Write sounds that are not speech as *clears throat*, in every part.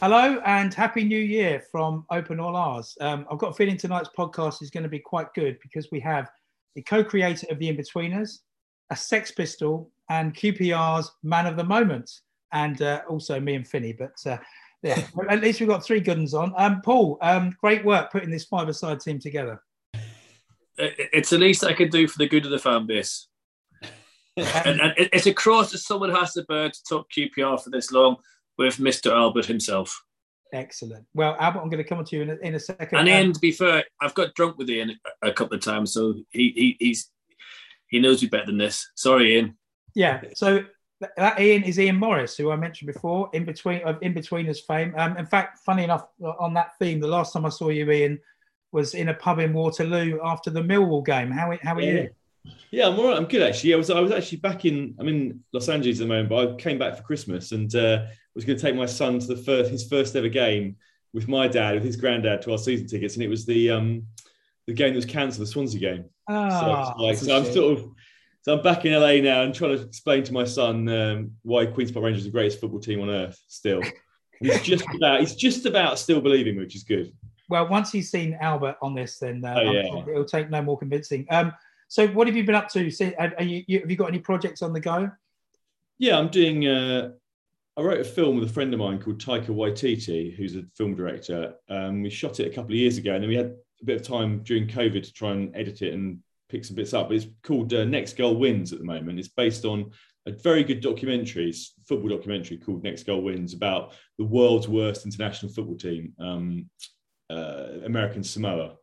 Hello and happy new year from Open All Rs. Um, I've got a feeling tonight's podcast is going to be quite good because we have the co-creator of the Inbetweeners, a Sex Pistol, and QPR's Man of the Moment, and uh, also me and Finney. But uh, yeah, *laughs* at least we've got three good ones on. Um, Paul, um, great work putting this five-a-side team together. It's the least I can do for the good of the fan base. *laughs* and, and it's a cross that someone has to bear to talk QPR for this long with Mr. Albert himself. Excellent. Well, Albert, I'm going to come on to you in a, in a second. And Um, Iain, to be fair, I've got drunk with Iain a a couple of times, so he, he he's he knows me better than this. Sorry, Iain. Yeah. So that Iain is Iain Morris, who I mentioned before, in between of in betweeners fame. Um, in fact, funny enough, on that theme, the last time I saw you, Iain, was in a pub in Waterloo after the Millwall game. How how are you? Yeah, I'm all right. I'm good actually. I was I was actually back in I'm in Los Angeles at the moment, but I came back for Christmas and uh, was going to take my son to the first his first ever game with my dad with his granddad to our season tickets, and it was the um the game that was cancelled, the Swansea game. Ah, so, like, so I'm sort of so I'm back in LA now and trying to explain to my son um, why Queens Park Rangers are the greatest football team on earth still. He's just *laughs* about he's just about still believing, which is good. Well, once he's seen Albert on this, then uh, oh, yeah. sure it'll take no more convincing. Um, so what have you been up to? Are you, you, have you got any projects on the go? Yeah, I'm doing. Uh, I wrote a film with a friend of mine called Taika Waititi, who's a film director. Um, we shot it a couple of years ago, and then we had a bit of time during COVID to try and edit it and pick some bits up. But it's called uh, Next Goal Wins at the moment. It's based on a very good documentary, football documentary called Next Goal Wins about the world's worst international football team, um, uh, American Samoa,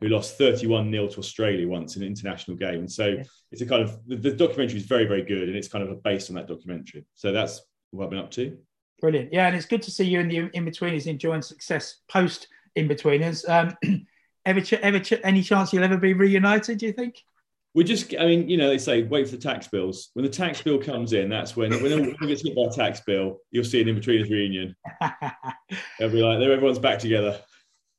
who lost 31 0 to Australia once in an international game. And so Yeah. it's a kind of the, the documentary is very, very good, and it's kind of based on that documentary. So that's what I've been up to. Brilliant. Yeah, and it's good to see you in the in betweeners enjoying success post in betweeners. Um, *clears throat* ever, ch- ever, ch- any chance you'll ever be reunited? Do you think? We just, I mean, you know, they say wait for the tax bills. When the tax bill comes in, that's when when everyone gets hit by a tax bill, you'll see an in betweeners reunion. *laughs* They'll be like, everyone's back together.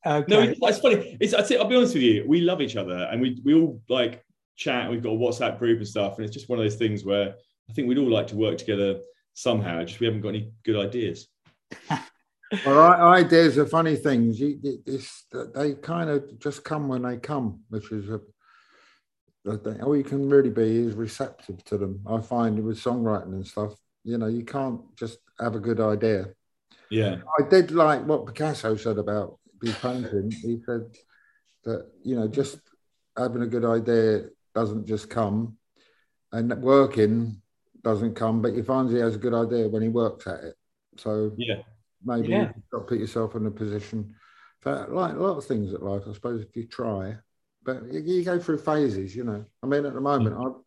okay. No, it's, it's funny. It's, I'd say, I'll be honest with you. We love each other, and we we all like chat. We've got a WhatsApp group and stuff, and it's just one of those things where I think we'd all like to work together somehow. Just we haven't got any good ideas. *laughs* Well, ideas are funny things. You, it's, they kind of just come when they come, which is a, all you can really be is receptive to them. I find with songwriting and stuff, you know, you can't just have a good idea. Yeah, I did like what Picasso said about his painting. He said that you know, just having a good idea doesn't just come, and working doesn't come, but he finds he has a good idea when he works at it. So yeah, maybe Yeah. you've got to put yourself in a position for like a lot of things at life, I suppose, if you try. But you, you go through phases, you know. I mean, at the moment, mm. I've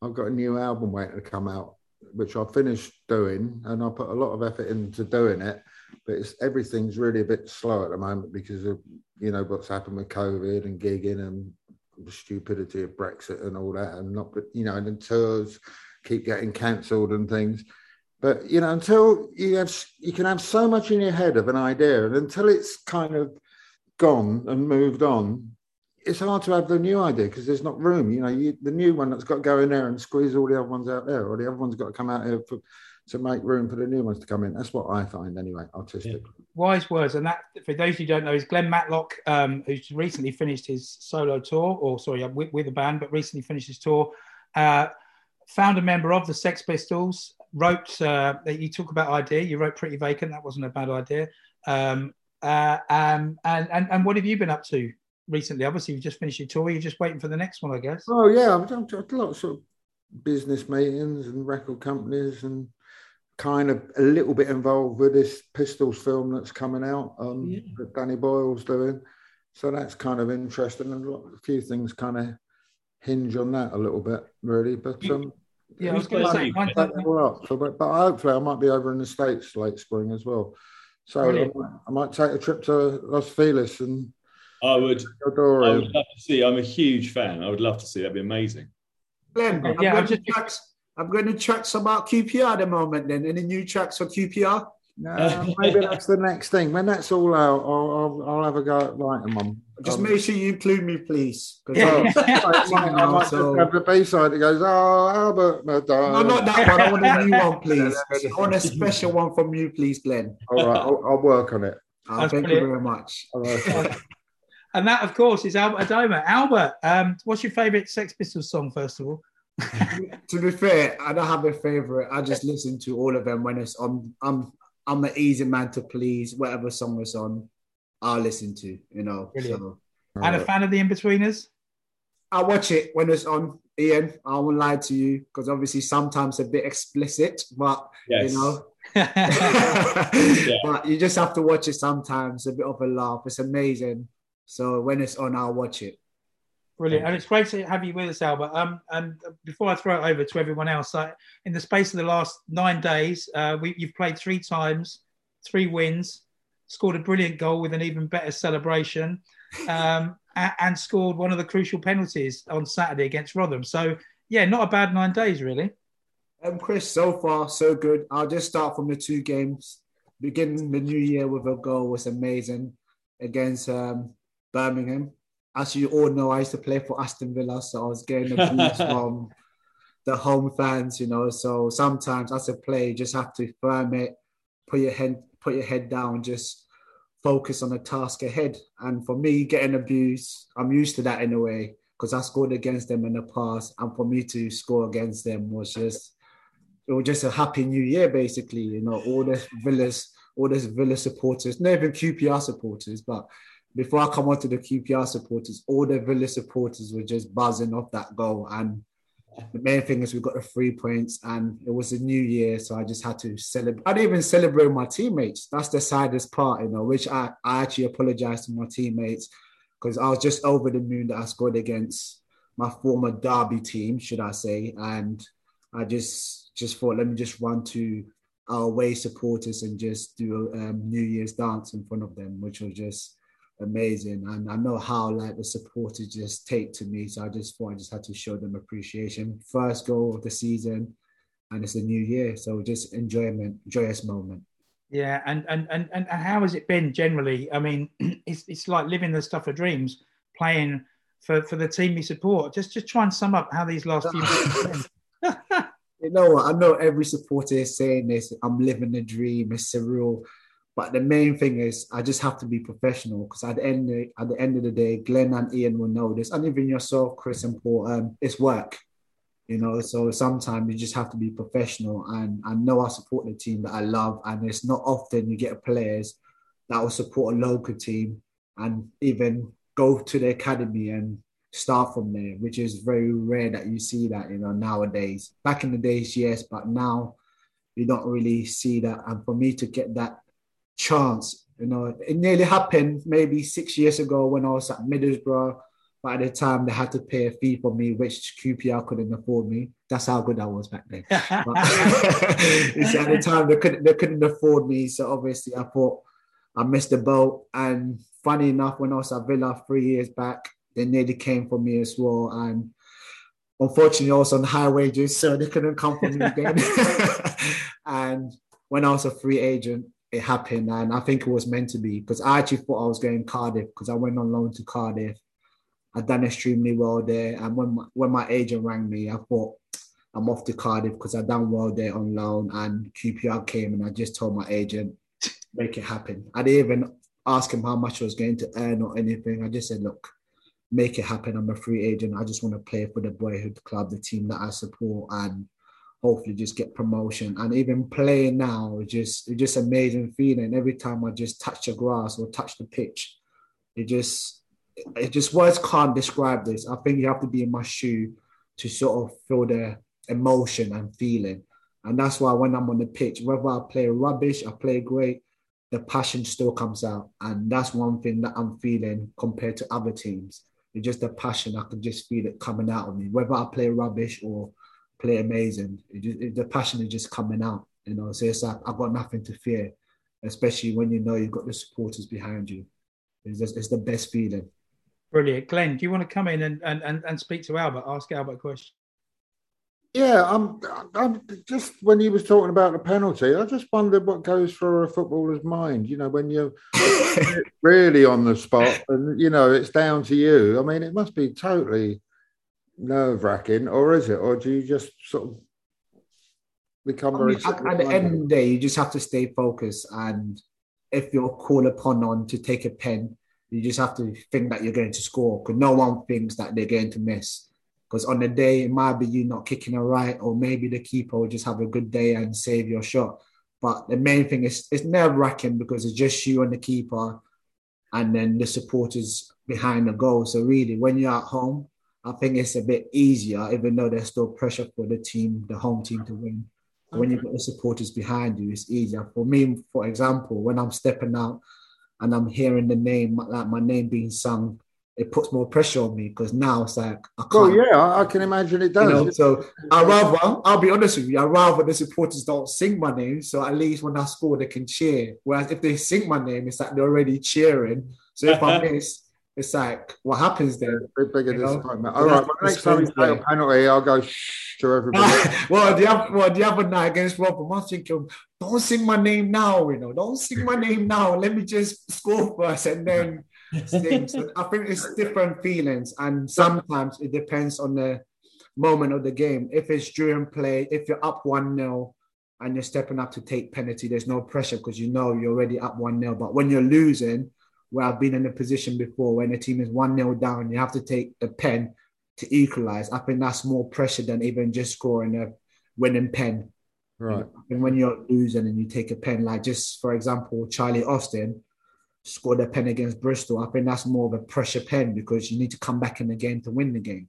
I've got a new album waiting to come out, which I finished doing, and I put a lot of effort into doing it. But it's everything's really a bit slow at the moment because of you know what's happened with COVID and gigging and the stupidity of Brexit and all that, and not you know, and the tours keep getting cancelled and things. But you know, until you have, you can have so much in your head of an idea, and until it's kind of gone and moved on, it's hard to have the new idea because there's not room. You know, you, the new one that's got to go in there and squeeze all the other ones out there, or the other one's got to come out here for, to make room for the new ones to come in. That's what I find anyway, artistic. Wise words, and that for those who don't know is Glenn Matlock, um, who's recently finished his solo tour, or sorry, uh, with, with a band, but recently finished his tour. Uh, founder member of the Sex Pistols, wrote. Uh, you talk about idea. You wrote "Pretty Vacant." That wasn't a bad idea. Um, uh, um, and and and what have you been up to recently? Obviously, you've just finished your tour. You're just waiting for the next one, I guess. Oh yeah, I've done a lot of business meetings and record companies and kind of a little bit involved with this Pistols film that's coming out um, Yeah. that Danny Boyle's doing. So that's kind of interesting, and a, lot, a few things kind of hinge on that a little bit, really. But um, Yeah, I was Who's going to say. you? one- that all up. So, but, but hopefully, I might be over in the states late spring as well. So I might, I might take a trip to Los Feliz and I would. I would love to see. I'm a huge fan. I would love to see. That'd be amazing. Glenn, I'm, Yeah, going I'm to just- tracks, I'm going to tracks about QPR at the moment then. Any new tracks for QPR? No, maybe that's the next thing. When that's all out, I'll, I'll, I'll have a go at writing one. Just Um, make sure you include me, please. 'cause Yeah. I- I might, I might just So- have the bass side that goes, oh, Albert Madonna. No, not that one. I want a new one, *laughs* please. I want a special one from you, please, Glenn. All right, I'll, I'll work on it. Uh, That's thank brilliant. you very much. I'll work on it. And that, of course, is Albert Adomah. Albert, um, what's your favourite Sex Pistols song, first of all? to be fair, I don't have a favorite. I just listen to all of them when it's on. I'm I'm an easy man to please. Whatever song is on, I'll listen to. You know. Brilliant. So And a fan of the In-Betweeners? I watch it when it's on. Iain, I won't lie to you because obviously sometimes a bit explicit, but Yes. you know. *laughs* But you just have to watch it sometimes. A bit of a laugh. It's amazing. So when it's on, I'll watch it. Brilliant. And it's great to have you with us, Albert. Um, and before I throw it over to everyone else, I, in the space of the last nine days, uh, we, you've played three times, three wins, scored a brilliant goal with an even better celebration, *laughs* um, and, and scored one of the crucial penalties on Saturday against Rotherham. So, yeah, not a bad nine days, really. Um, Chris, so far so good. I'll just start from the two games. Beginning the new year with a goal was amazing against um, Birmingham. As you all know, I used to play for Aston Villa, so I was getting abuse *laughs* from the home fans. You know, so sometimes as a player, you just have to firm it, put your head put your head down, just focus on the task ahead. And for me, getting abused, I'm used to that in a way because I scored against them in the past, and for me to score against them was just it was just a happy new year, basically. You know, all the Villas, all the Villa supporters, not even QPR supporters, but before I come on to the QPR supporters, all the Villa supporters were just buzzing off that goal. And the main thing is we got the three points, and it was a new year, so I just had to celebrate. I didn't even celebrate my teammates. That's the saddest part, you know, which I, I actually apologize to my teammates because I was just over the moon that I scored against my former Derby team, should I say, and I just just thought let me just run to our away supporters and just do a um, New Year's dance in front of them, which was just amazing. And I know how like the supporters just take to me, so I just thought I just had to show them appreciation. First goal of the season, and it's a new year, so just enjoyment, joyous moment. Yeah, and and and and how has it been generally? I mean, *clears throat* it's it's like living the stuff of dreams, playing for for the team you support. Just just try and sum up how these last few months have been. *laughs* You know what? I know every supporter is saying this. I'm living the dream. It's surreal. But the main thing is, I just have to be professional because at the end, of, at the end of the day, Glenn and Iain will know this, and even yourself, Chris and Paul. Um, it's work, you know. So sometimes you just have to be professional. And I know I support the team that I love, and it's not often you get players that will support a local team and even go to the academy and start from there, which is very rare that you see that, you know, nowadays. Back in the days, yes, but now you don't really see that. And for me to get that chance, you know, it nearly happened maybe six years ago when I was at Middlesbrough. But at the time, they had to pay a fee for me, which QPR couldn't afford me. That's how good I was back then. *laughs* But *laughs* at the time, they couldn't, they couldn't afford me. So obviously, I thought I missed the boat. And funny enough, when I was at Villa three years back, they nearly came for me as well. And unfortunately, I was on high wages, so they couldn't come for me again. *laughs* and when I was a free agent, it happened. And I think it was meant to be because I actually thought I was going Cardiff because I went on loan to Cardiff. I'd done extremely well there. And when my, when my agent rang me, I thought, I'm off to Cardiff because I'd done well there on loan. And QPR came and I just told my agent, make it happen. I didn't even ask him how much I was going to earn or anything. I just said, look, make it happen. I'm a free agent. I just want to play for the boyhood club, the team that I support, and hopefully just get promotion. And even playing now, just it's just amazing feeling. Every time I just touch the grass or touch the pitch, it just it just words can't describe this. I think you have to be in my shoe to sort of feel the emotion and feeling. And that's why when I'm on the pitch, whether I play rubbish, I play great, the passion still comes out. And that's one thing that I'm feeling compared to other teams. It's just the passion. I can just feel it coming out of me, whether I play rubbish or play amazing. It just, it, the passion is just coming out, you know. So it's like I've got nothing to fear, especially when you know you've got the supporters behind you. It's, just, it's the best feeling. Brilliant. Glenn, do you want to come in and, and, and, and speak to Albert? Ask Albert a question. Yeah, I'm, I'm just when he was talking about the penalty, I just wondered what goes through a footballer's mind. You know, when you're *laughs* really on the spot and you know it's down to you. I mean, it must be totally nerve wracking, or is it? Or do you just sort of become I mean, at, at the end of the day, you just have to stay focused. And if you're called upon on to take a pen, you just have to think that you're going to score because no one thinks that they're going to miss. Because on the day, it might be you not kicking a right, or maybe the keeper will just have a good day and save your shot. But the main thing is it's nerve wracking because it's just you and the keeper, and then the supporters behind the goal. So really, when you're at home, I think it's a bit easier, even though there's still pressure for the team, the home team to win. When you've got the supporters behind you, it's easier. For me, for example, when I'm stepping out and I'm hearing the name, like my name being sung, it puts more pressure on me because now it's like I oh, can't. Oh yeah, I, I can imagine it You does. know, so I rather I'll be honest with you, I rather the supporters don't sing my name, so at least when I score they can cheer. Whereas if they sing my name, it's like they're already cheering. So if I *laughs* miss, it's like what happens then? Big, bigger You know, disappointment. All right, well, next time strength take a penalty, I'll go shh to everybody. *laughs* well, the other, well, the other night against Rotherham, I was thinking, don't sing my name now, you know, don't sing my name now. Let me just score first and then sing. So I think it's different feelings, and sometimes it depends on the moment of the game. If it's during play, if you're up one 0 and you're stepping up to take penalty, there's no pressure because you know you're already up one 0 But when you're losing, where I've been in a position before, when the team is one 0 down, you have to take the pen to equalize. I think that's more pressure than even just scoring a winning pen. right. And when you're losing and you take a pen, like just for example, Charlie Austin scored a pen against Bristol. I think that's more of a pressure pen because you need to come back in the game to win the game.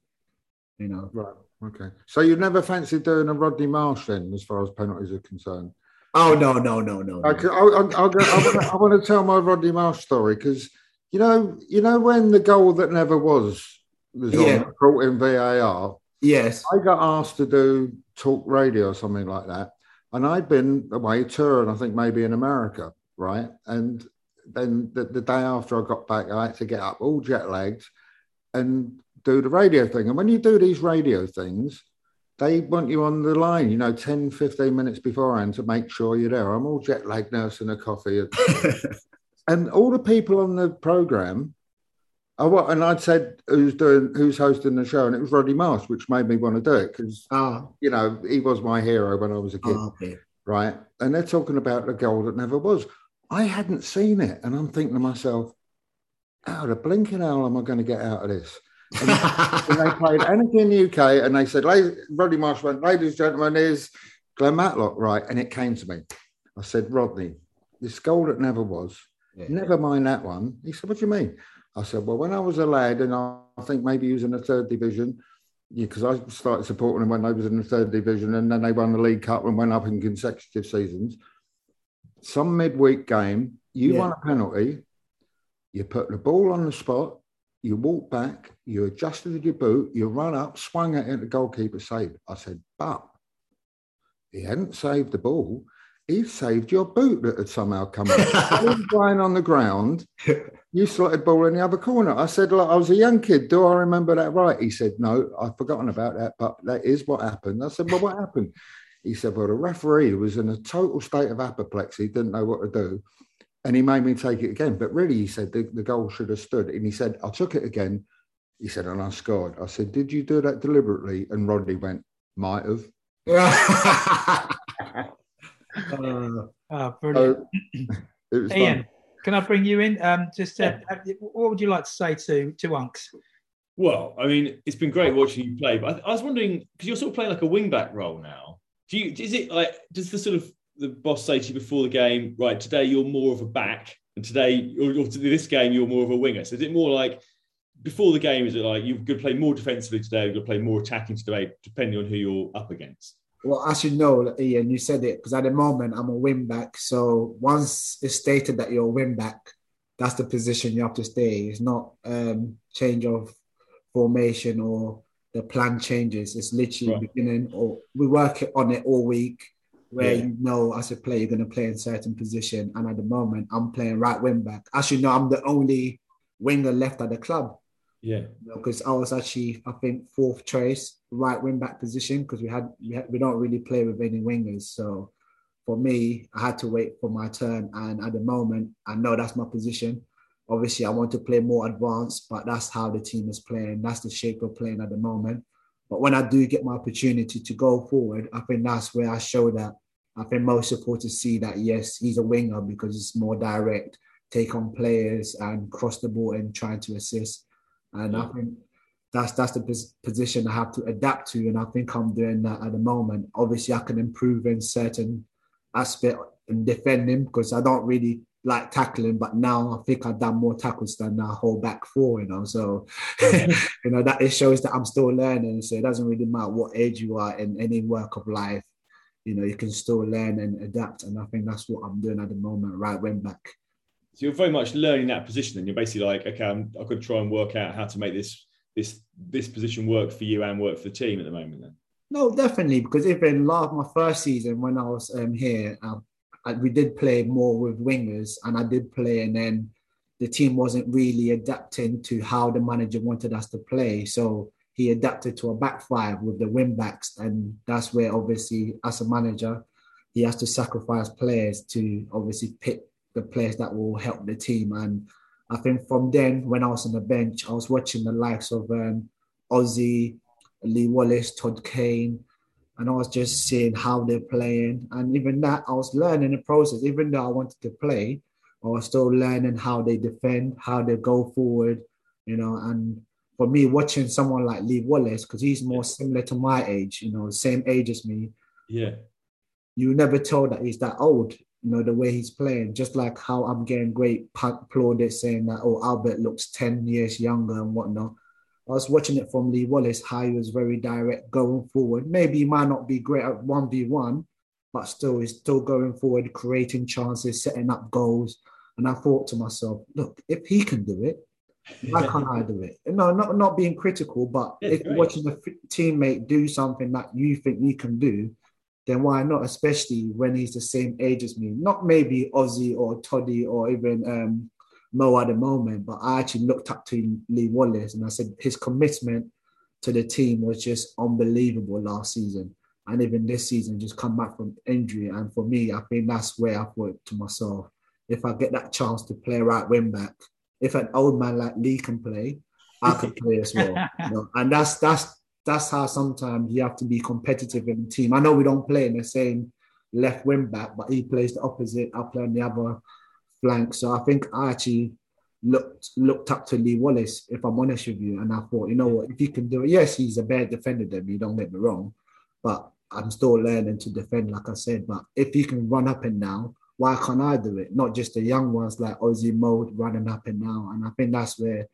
You know. Right. Okay. So you've never fancied doing a Rodney Marsh then, as far as penalties are concerned? Oh no, no, no, no. I, no. I, want to, I want to tell my Rodney Marsh story because you know, you know when the goal that never was was on Yeah. brought in VAR. Yes. I got asked to do talk radio or something like that, and I'd been away touring. I think maybe in America, right? And then the, the day after I got back, I had to get up all jet lagged and do the radio thing. And when you do these radio things, they want you on the line, you know, 10, 15 minutes beforehand to make sure you're there. I'm all jet lagged, nursing a coffee. *laughs* and all the people on the program, I, and I'd said who's doing, who's hosting the show, and it was Roddy Marsh, which made me want to do it because, Ah, you know, he was my hero when I was a kid, ah, okay. right? And they're talking about the goal that never was. I hadn't seen it, and I'm thinking to myself, how the blinking hell am I going to get out of this? And they played anything in the UK, and they said, Rodney Marsh went, "Ladies and gentlemen, here's Glenn Matlock." Right, and it came to me. I said, "Rodney, this goal that never was. Yeah. Never mind that one." He said, "What do you mean?" I said, "Well, when I was a lad, and I, I think maybe he was in the third division." Because I started supporting them when they was in the third division, and then they won the League Cup and went up in consecutive seasons. Some midweek game, you Yeah. won a penalty, you put the ball on the spot, you walk back, you adjusted your boot, you run up, swung it at the goalkeeper, saved. I said, but he hadn't saved the ball. He saved your boot that had somehow come was *laughs* lying on the ground. You slotted ball in the other corner. I said, look, I was a young kid. Do I remember that right? He said, no, I've forgotten about that, but that is what happened. I said, well, what happened? He said, well, the referee was in a total state of apoplexy, didn't know what to do. And he made me take it again. But really, he said the, the goal should have stood. And he said, I took it again. He said, and I scored. I said, Did you do that deliberately? And Rodney went, Might have. Uh, *laughs* Ah, brilliant. So *clears throat* Iain, fun. can I bring you in? Um, just uh, what would you like to say to to Unks? Well, I mean, it's been great watching you play, but I, I was wondering because you're sort of playing like a wing back role now. Do you? Is it like does the sort of the boss say to you before the game, right? Today you're more of a back, and today or, or this game you're more of a winger. So is it more like before the game? Is it like you're going to play more defensively today? You're going to play more attacking today, depending on who you're up against. Well, as you know, Iain, you said it because at the moment I'm a wing back. So once it's stated that you're a wing back, that's the position you have to stay. It's not um, change of formation or the plan changes. It's literally Right. beginning or we work on it all week where Yeah. you know as a player you're going to play in certain position. And at the moment I'm playing right wing back. As you know, I'm the only winger left at the club. Yeah. because I was actually I think fourth choice right wing back position because we had, we had we don't really play with any wingers. So for me, I had to wait for my turn, and at the moment, I know that's my position. Obviously, I want to play more advanced, but that's how the team is playing. That's the shape we're playing at the moment. But when I do get my opportunity to go forward, I think that's where I show that. I think most supporters see that yes, he's a winger because it's more direct, take on players and cross the ball and trying to assist. And I think that's that's the position I have to adapt to, and I think I'm doing that at the moment. Obviously, I can improve in certain aspect in defending because I don't really like tackling, but now I think I've done more tackles than our whole back four, you know. So *laughs* you know that it shows that I'm still learning. So it doesn't really matter what age you are in any work of life, you know, you can still learn and adapt. And I think that's what I'm doing at the moment, right wing back. So you're very much learning that position, and you're basically like, okay, I'm, I could try and work out how to make this this this position work for you and work for the team at the moment. Then. No, definitely, because even last my first season when I was um, here, um, I, we did play more with wingers, and I did play, and then the team wasn't really adapting to how the manager wanted us to play. So he adapted to a back five with the wing backs, and that's where obviously, as a manager, he has to sacrifice players to obviously pick the players that will help the team. And I think from then, when I was on the bench, I was watching the likes of um, Ozzy, Lee Wallace, Todd Kane, and I was just seeing how they're playing. And even that, I was learning the process. Even though I wanted to play, I was still learning how they defend, how they go forward, you know. And for me, watching someone like Lee Wallace, because he's more similar to my age, you know, same age as me, Yeah. you never tell that he's that old. You know the way he's playing, just like how I'm getting great plaudits saying that oh Albert looks ten years younger and whatnot. I was watching it from Lee Wallace, how he was very direct going forward. Maybe he might not be great at one v one, but still he's still going forward, creating chances, setting up goals. And I thought to myself, look, if he can do it, why can't I do it? No, not not being critical, but Yeah, if you're watching a f- teammate do something that you think you can do, then why not? Especially when he's the same age as me. Not maybe Ozzy or Toddy or even um, Mo at the moment, but I actually looked up to Lee Wallace and I said his commitment to the team was just unbelievable last season. And even this season, just come back from injury. And for me, I think that's where I thought to myself, if I get that chance to play right wing back, if an old man like Lee can play, I can play as well. you know? And that's that's that's how sometimes you have to be competitive in the team. I know we don't play in the same left wing back, but he plays the opposite. I play on the other flank. So I think I actually looked looked up to Lee Wallace, if I'm honest with you. And I thought, you know what, if he can do it, yes, he's a bad defender then you don't get me wrong. But I'm still learning to defend, like I said. But if he can run up and down, why can't I do it? Not just the young ones like Ozzy Mode running up and down. And I think that's where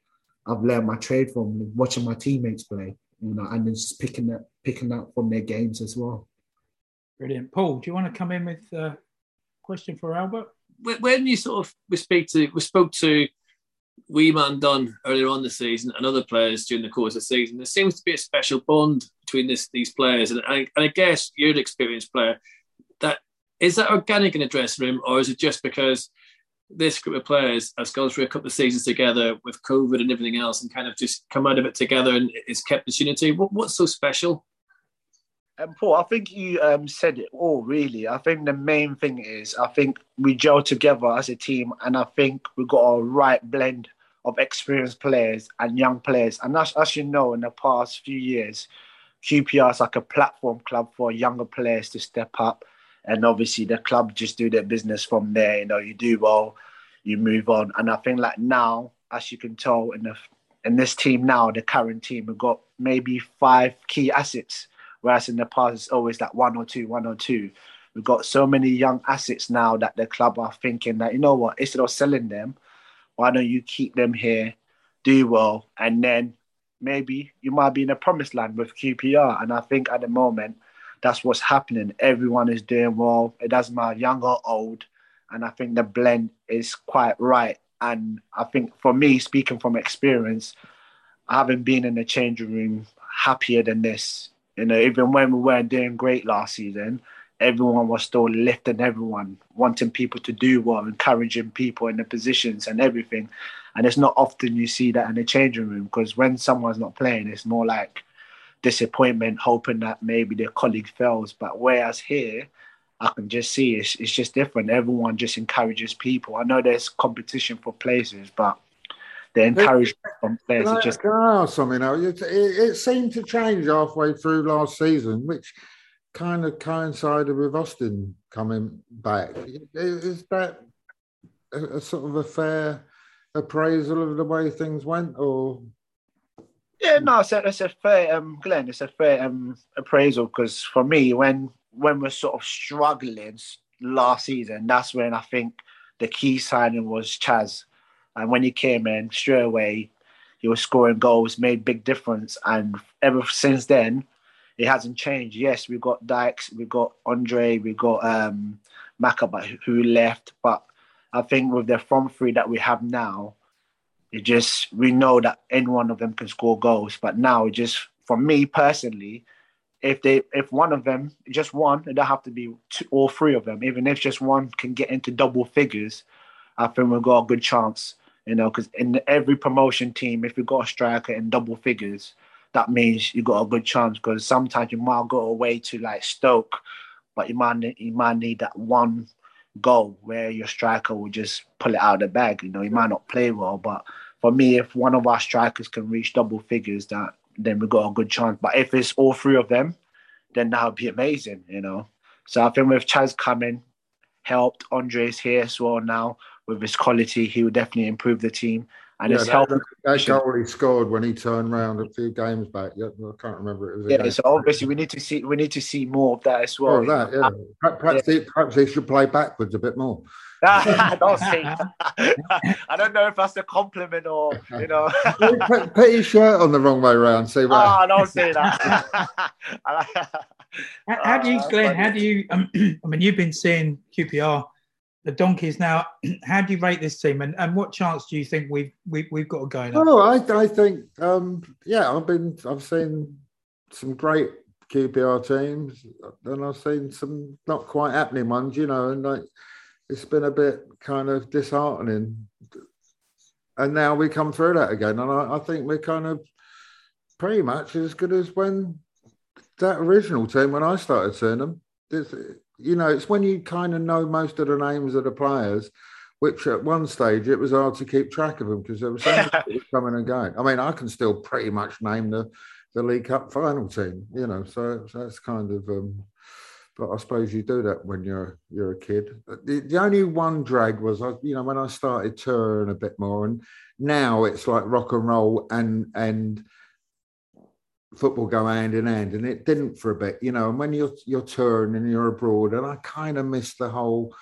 I've learned my trade from watching my teammates play, you know, and then just picking up picking up from their games as well. Brilliant. Paul, do you want to come in with a question for Albert? When- you sort of we speak to we spoke to Weeman Dunn earlier on the season and other players during the course of the season, there seems to be a special bond between this these players. And I, and I guess you're an experienced player. That is that organic in the dressing room, or is it just because this group of players has gone through a couple of seasons together with COVID and everything else, and kind of just come out of it together and it's kept this unity? What, what's so special? Um, Paul, I think you um, said it all, really. I think the main thing is I think we gel together as a team, and I think we got a right blend of experienced players and young players. And as, as you know, in the past few years, QPR is like a platform club for younger players to step up. And obviously, the club just do their business from there. You know, you do well, you move on. And I think like now, as you can tell in the in this team now, the current team, we've got maybe five key assets Whereas in the past, it's always that one or two, one or two. We've got so many young assets now that the club are thinking that, you know what, instead of selling them, why don't you keep them here, do well, and then maybe you might be in a promised land with QPR. And I think at the moment, that's what's happening. Everyone is doing well. It doesn't matter, young or old. And I think the blend is quite right. And I think for me, speaking from experience, I haven't been in the changing room happier than this. You know, even when we weren't doing great last season, everyone was still lifting everyone, wanting people to do well, encouraging people in the positions and everything. And it's not often you see that in the changing room because when someone's not playing, it's more like disappointment, hoping that maybe their colleague fails. But whereas here, I can just see it's, it's just different. Everyone just encourages people. I know there's competition for places, but the encouragement from players Can I, just can I ask something now? It, it, it seemed to change halfway through last season, which kind of coincided with Austin coming back. Is that a, a sort of a fair appraisal of the way things went, or Yeah, no, it's a, it's a fair, um, Glenn. It's a fair um, appraisal because for me, when when we're sort of struggling last season, that's when I think the key signing was Chaz, and when he came in straight away, he was scoring goals, made big difference, and ever since then, it hasn't changed. Yes, we've got Dykes, we've got Andre, we've got um, who left, but I think with the front three that we have now, it just we know that any one of them can score goals. But now, it just for me personally, if they if one of them, just one, it don't have to be two, all three of them. Even if just one can get into double figures, I think we've got a good chance. You know, because in every promotion team, if you've got a striker in double figures, that means you got a good chance. Because sometimes you might go away to like Stoke, but you might you might need that one goal where your striker will just pull it out of the bag. You know, he might not play well, but for me, if one of our strikers can reach double figures, that then we got a good chance. But if it's all three of them, then that would be amazing. You know, so I think with Chaz coming, helped Andres here as well now with his quality, he will definitely improve the team and Yeah, it's that- helping. that goal he scored when he turned round a few games back? Yeah, I can't remember. It was Yeah, against- so obviously we need to see we need to see more of that as well. Oh, that, yeah. Perhaps, perhaps, he, perhaps he should play backwards a bit more. *laughs* don't say that. *laughs* I don't know if that's a compliment or you know. *laughs* put, put his shirt on the wrong way round. See what? Ah, don't say that. How, how do you, Uh, Glenn? How do you? Um, *clears throat* I mean, you've been seeing QPR, the Donkeys now. *clears throat* How do you rate this team, and, and what chance do you think we've we, we've got going? on? Oh, I, I think, um, yeah, I've been, I've seen some great QPR teams, and I've seen some not quite happening ones, you know, and like it's been a bit kind of disheartening. And now we come through that again, and I, I think we're kind of pretty much as good as when that original team when I started seeing them. It's, you know, it's when you kind of know most of the names of the players, which at one stage it was hard to keep track of them because there was so many coming and going. I mean, I can still pretty much name the the League Cup final team, you know, so, so that's kind of. Um, but I suppose you do that when you're you're a kid. The, the only one drag was, I, you know, when I started touring a bit more, and now it's like rock and roll and and football go hand in hand, and it didn't for a bit, you know. And when you're you're touring and you're abroad, and I kind of missed the whole,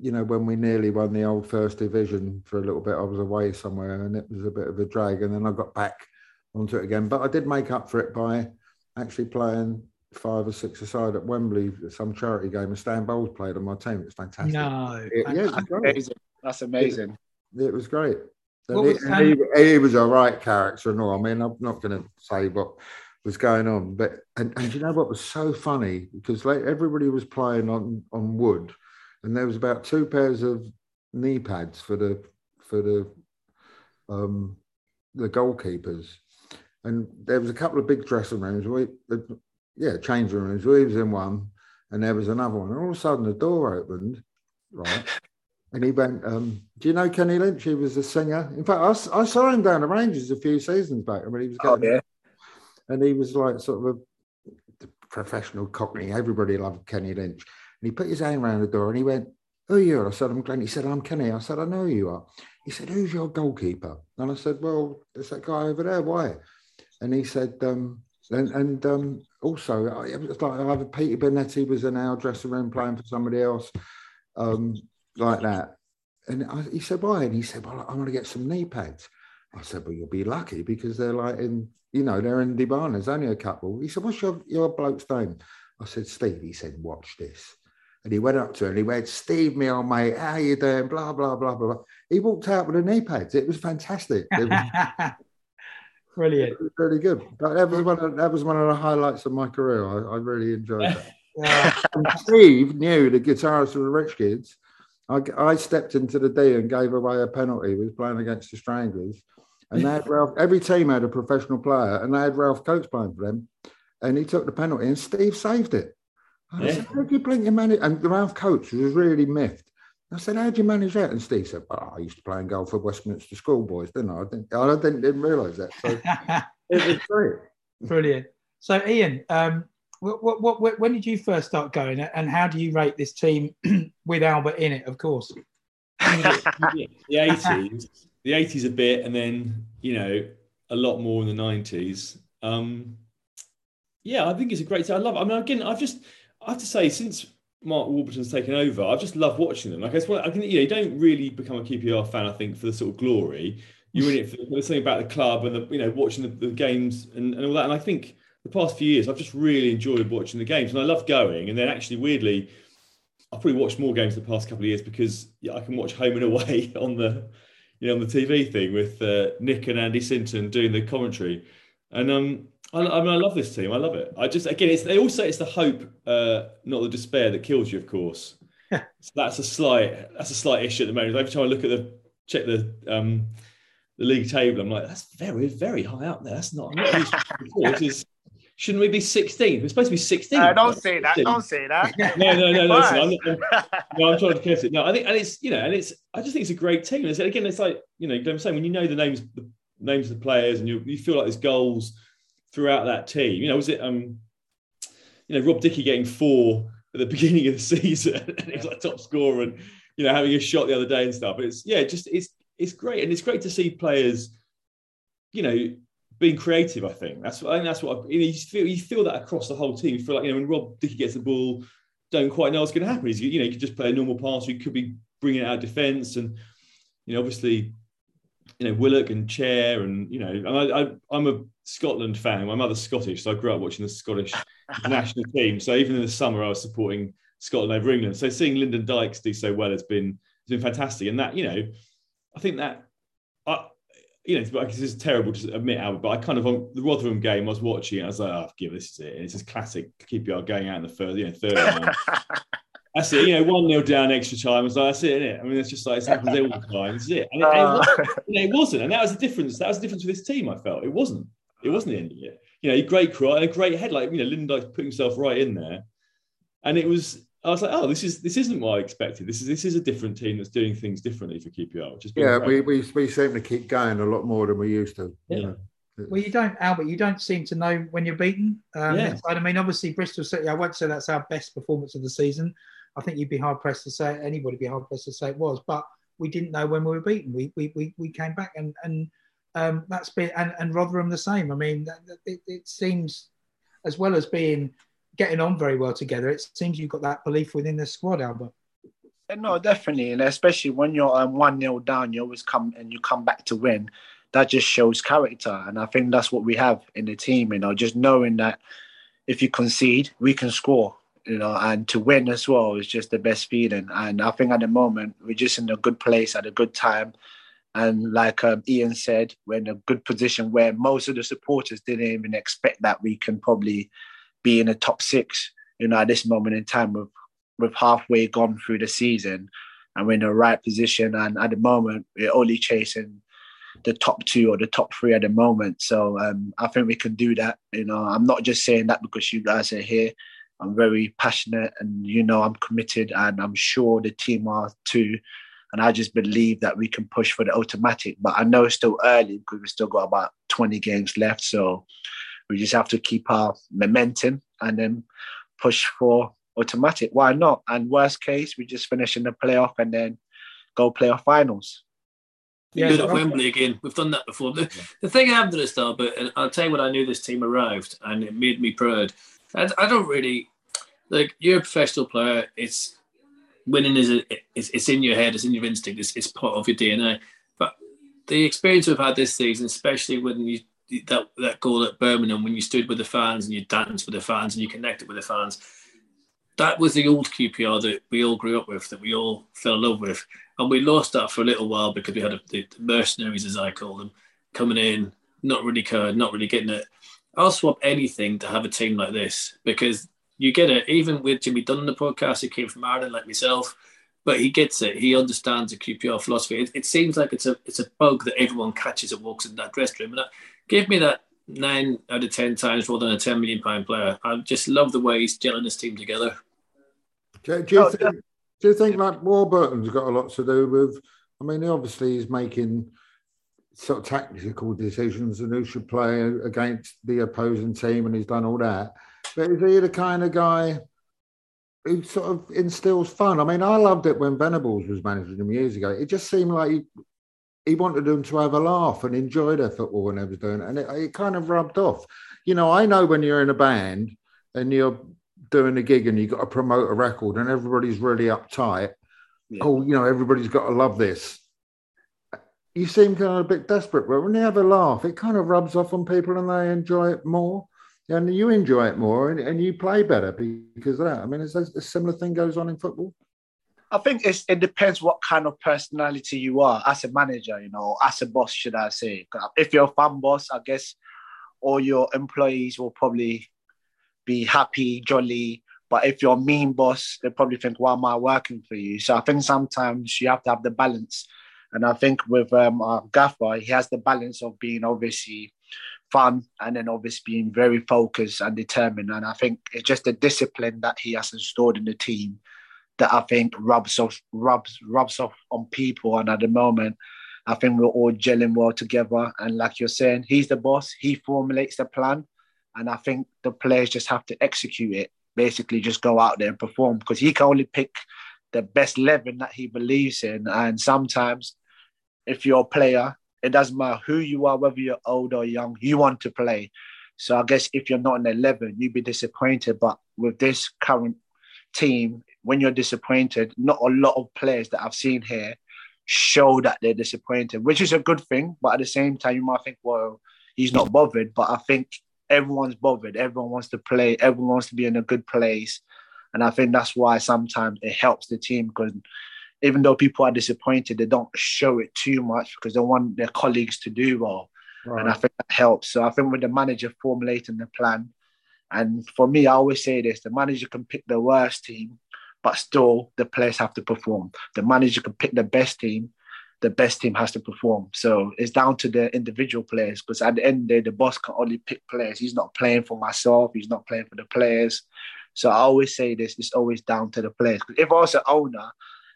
you know, when we nearly won the old first division for a little bit. I was away somewhere, and it was a bit of a drag, and then I got back onto it again. But I did make up for it by actually playing five or six aside at Wembley, some charity game, and Stan Bowles played on my team. It's fantastic. No, It- yeah, it was great. amazing. That's amazing. It was great. He, was and he, he was a right character and all. I mean, I'm not going to say what was going on, but and, and you know what was so funny because like everybody was playing on on wood, and there was about two pairs of knee pads for the for the um the goalkeepers, and there was a couple of big dressing rooms. We, the, yeah, changing rooms. We was in one, and there was another one. And all of a sudden, the door opened, right. And he went, um, Do you know Kenny Lynch? He was a singer. In fact, I saw him down the Rangers a few seasons back. I mean, he was Oh yeah. and he was like sort of a professional cockney. Everybody loved Kenny Lynch. And he put his hand around the door and he went, Who are you? I said, I'm Glenn. He said, I'm Kenny. I said, I know who you are. He said, Who's your goalkeeper? And I said, Well, it's that guy over there. Why? And he said, um, and, and um, also, I- it was like either Peter Bonetti was in our dressing room playing for somebody else, um, like that. And I, he said, why? And he said, well, I want to get some knee pads. I said, well, you'll be lucky because they're like in, you know, they're in Debana. There's only a couple. He said, what's your, your bloke's name? I said, Steve. He said, watch this. And he went up to her and he went, Steve, me old mate, how you doing? Blah, blah, blah, blah. blah. He walked out with the knee pads. It was fantastic. It was *laughs* Brilliant. really good. But that was one of, that was one of the highlights of my career. I, I really enjoyed that. *laughs* Steve knew the guitarist of the Rich Kids. I, I stepped into the D and gave away a penalty. We was playing against the Stranglers, and they had Ralph. Every team had a professional player, and they had Ralph Coates playing for them. And he took the penalty, and Steve saved it. I Yeah. said, "How do you blink your manage?" And Ralph Coates was really miffed. I said, "How do you manage that?" And Steve said, "Well, I used to play in goal for Westminster schoolboys, didn't I? I didn't, I didn't, didn't realise that." So *laughs* it was great. Brilliant. So, Iain, um, what, what, what, when did you first start going, and how do you rate this team *clears throat* with Albert in it? Of course. *laughs* the eighties, the eighties a bit, and then you know a lot more in the nineties. Um, yeah, I think it's a great. I love. It. I mean, again, I've just I have to say since Mark Warburton's taken over, I've just loved watching them. Like I well, I can, you know, you don't really become a QPR fan, I think, for the sort of glory. You're in it for something about the club and the you know watching the, the games and, and all that. And I think the past few years, I've just really enjoyed watching the games, and I love going. And then actually, weirdly, I've probably watched more games the past couple of years because yeah, I can watch home and away *laughs* on the you know on the TV thing with uh, Nick and Andy Sinton doing the commentary, and um, I, I mean I love this team. I love it. I just again, it's they all say it's the hope, uh, not the despair, that kills you. Of course, so that's a slight that's a slight issue at the moment. Every time I look at the check the um, the league table, I'm like that's very very high up there. That's not. I'm not used to it before. This is shouldn't we be 16? We're supposed to be 16. Uh, don't say that. Don't say that. No, *laughs* no, no, no. Listen, I'm, not- *laughs* no, I'm trying to curse it. No, I think, and it's you know, and it's. I just think it's a great team. And it's, again, it's like you know, I'm saying when you know the names, the names of the players, and you you feel like there's goals throughout that team. You know, was it um, you know, Rob Dickie getting four at the *laughs* beginning of the season, and he was like top scorer, and you know, having a shot the other day and stuff. But it's yeah, just it's it's great, and it's great to see players, you know. Being creative, I think that's I think that's what I, you, know, you feel. You feel that across the whole team. You feel like you know when Rob Dickie gets the ball, don't quite know what's going to happen. He's you know he could just play a normal pass. He could be bringing it out of defence, and you know obviously, you know Willock and Chair, and you know, and I, I I'm a Scotland fan. My mother's Scottish, so I grew up watching the Scottish *laughs* national team. So even in the summer, I was supporting Scotland over England. So seeing Lyndon Dykes do so well has been has been fantastic, and that you know, I think that I. You know, it's, it's terrible to admit, Albert, but I kind of on the Rotherham game I was watching. it, I was like, "Oh, give this is it." And it's just classic QPR going out in the third, you know, third. man. *laughs* That's it. You know, one nil down, extra time. I was like that's it, isn't it? I mean, it's just like it happens all the time. Is it. And it, and it, uh. wasn't, you it wasn't, and that was the difference. That was the difference with this team. I felt it wasn't. It wasn't the end of it. You know, a great cry and a great head. Like you know, Lyndon Dykes put himself right in there, and it was. I was like, oh, this is this isn't what I expected. This is this is a different team that's doing things differently for QPR, which has been Yeah, great. we, we we seem to keep going a lot more than we used to. Yeah. You know. Well, you don't, Albert. You don't seem to know when you're beaten. Um, Yeah. I mean, obviously, Bristol City. I won't say that's our best performance of the season. I think you'd be hard pressed to say anybody would be hard pressed to say it was. But we didn't know when we were beaten. We we we, we came back and and um, that's been and, and Rotherham the same. I mean, that, that- it, it seems as well as being getting on very well together. It seems you've got that belief within the squad, Albert. No, definitely, and especially when you're um, one 0 down, you always come and you come back to win. That just shows character, and I think that's what we have in the team. You know, just knowing that if you concede, we can score. You know, and to win as well is just the best feeling. And I think at the moment we're just in a good place at a good time. And like um, Iain said, we're in a good position where most of the supporters didn't even expect that we can probably be in the top six. You know, at this moment in time, with with halfway gone through the season, and we're in the right position. And at the moment, we're only chasing the top two or the top three at the moment. So um, I think we can do that. You know, I'm not just saying that because you guys are here. I'm very passionate, and you know, I'm committed, and I'm sure the team are too. And I just believe that we can push for the automatic. But I know it's still early because we've still got about 20 games left. So we just have to keep our momentum and then push for automatic. Why not? And worst case, we just finish in the playoff and then go playoff finals. We Yeah, do it so- at Wembley again. We've done that before. The, the thing I have to this though, but and I'll tell you what I knew this team arrived and it made me proud. I, I don't really like you're a professional player. It's winning is a, it's, it's in your head. It's in your instinct. It's, it's part of your DNA. But the experience we've had this season, especially when you that that goal at Birmingham, when you stood with the fans and you danced with the fans and you connected with the fans, that was the old QPR that we all grew up with, that we all fell in love with. And we lost that for a little while because we had the, the mercenaries, as I call them, coming in, not really caring, not really getting it. I'll swap anything to have a team like this because you get it. Even with Jimmy Dunne on the podcast, he came from Ireland like myself, but he gets it. He understands the QPR philosophy. It, it seems like it's a it's a bug that everyone catches and walks in that dressing room. And that, give me that nine out of ten times more than a ten million pound player. I just love the way he's gelling his team together. Do, do you Oh, think? Do you think like Warburton's got a lot to do with? I mean, obviously he's making sort of tactical decisions and who should play against the opposing team, and he's done all that. But is he the kind of guy who sort of instills fun? I mean, I loved it when Venables was managing him years ago. It just seemed like he, he wanted them to have a laugh and enjoy their football when they was doing it, and it, it kind of rubbed off. You know, I know when you're in a band and you're doing a gig and you've got to promote a record and everybody's really uptight. Yeah. Oh, you know, everybody's got to love this. You seem kind of a bit desperate, but when you have a laugh, it kind of rubs off on people and they enjoy it more. And you enjoy it more and, and you play better because of that. I mean, is that a similar thing goes on in football? I think it's, it depends what kind of personality you are as a manager, you know, as a boss, should I say. If you're a fan boss, I guess all your employees will probably be happy, jolly. But if you're a mean boss, they probably think, why am I working for you? So I think sometimes you have to have the balance. And I think with um, our Gaffer, he has the balance of being obviously fun and then obviously being very focused and determined. And I think it's just the discipline that he has installed in the team that I think rubs off rubs rubs off on people. And at the moment, I think we're all gelling well together. And like you're saying, he's the boss. He formulates the plan, and I think the players just have to execute it. Basically, just go out there and perform because he can only pick the best eleven that he believes in. And sometimes, if you're a player, it doesn't matter who you are, whether you're old or young, you want to play. So I guess if you're not in 11, you'd be disappointed. But with this current team, when you're disappointed, not a lot of players that I've seen here show that they're disappointed, which is a good thing. But at the same time, you might think, well, he's not bothered. But I think everyone's bothered. Everyone wants to play. Everyone wants to be in a good place. And I think that's why sometimes it helps the team because even though people are disappointed, they don't show it too much because they want their colleagues to do well. And I think that helps. So I think with the manager formulating the plan, and for me, I always say this: the manager can pick the worst team, but still the players have to perform. The manager can pick the best team, the best team has to perform. So it's down to the individual players because at the end of the day, the boss can only pick players. He's not playing for myself. He's not playing for the players. So I always say this: it's always down to the players. if I was an owner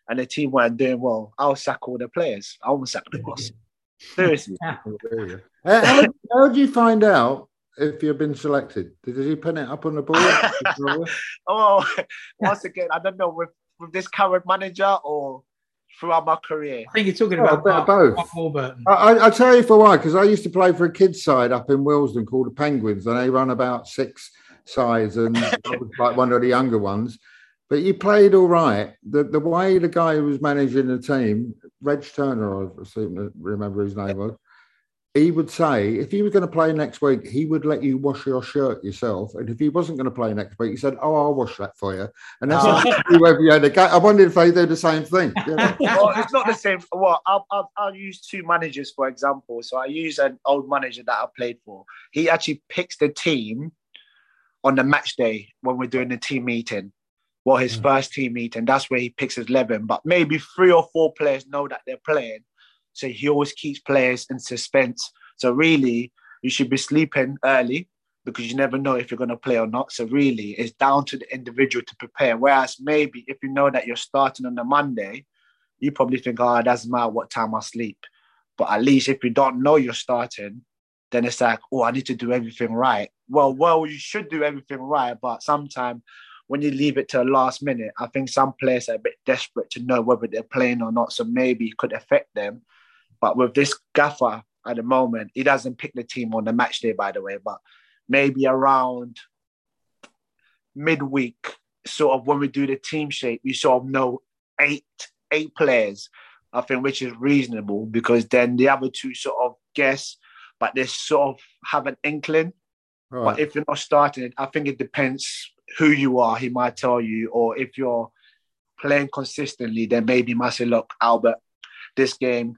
and the team weren't doing well, I'll sack all the players. I won't sack the boss. *laughs* Seriously. How, how, how did you find out if you've been selected? Did he pin it up on the board? *laughs* oh, once again, I don't know with, with this current manager or throughout my career. I think you're talking Oh, a about Mark, both. Mark Warburton. I, I, I'll tell you for why, because I used to play for a kids' side up in Willesden called the Penguins, and they run about six sides, and *laughs* I was like one of the younger ones. But you played all right. The the way the guy who was managing the team, Reg Turner, I seem to remember his name was, he would say if he was going to play next week, he would let you wash your shirt yourself. And if he wasn't going to play next week, he said, Oh, I'll wash that for you. And that's Oh. how you had a game. I wondered if they do the same thing. you know? *laughs* well, it's not the same. Well, I'll, I'll, I'll use two managers, for example. So I use an old manager that I played for. He actually picks the team on the match day when we're doing the team meeting. Well, his mm. first team meeting, that's where he picks his 11. But maybe three or four players know that they're playing. So he always keeps players in suspense. So really, you should be sleeping early because you never know if you're going to play or not. So really, it's down to the individual to prepare. Whereas maybe if you know that you're starting on a Monday, you probably think, oh, it doesn't matter what time I sleep. But at least if you don't know you're starting, then it's like, oh, I need to do everything right. Well, well, you should do everything right, but sometimes when you leave it to the last minute, I think some players are a bit desperate to know whether they're playing or not. So maybe it could affect them. But with this gaffer at the moment, he doesn't pick the team on the match day, by the way, but maybe around midweek, sort of when we do the team shape, we sort of know eight eight players, I think, which is reasonable because then the other two sort of guess, but they sort of have an inkling. All But right. if you're not starting it, I think it depends who you are. He might tell you, or if you're playing consistently, then maybe might say, "Look, Albert, this game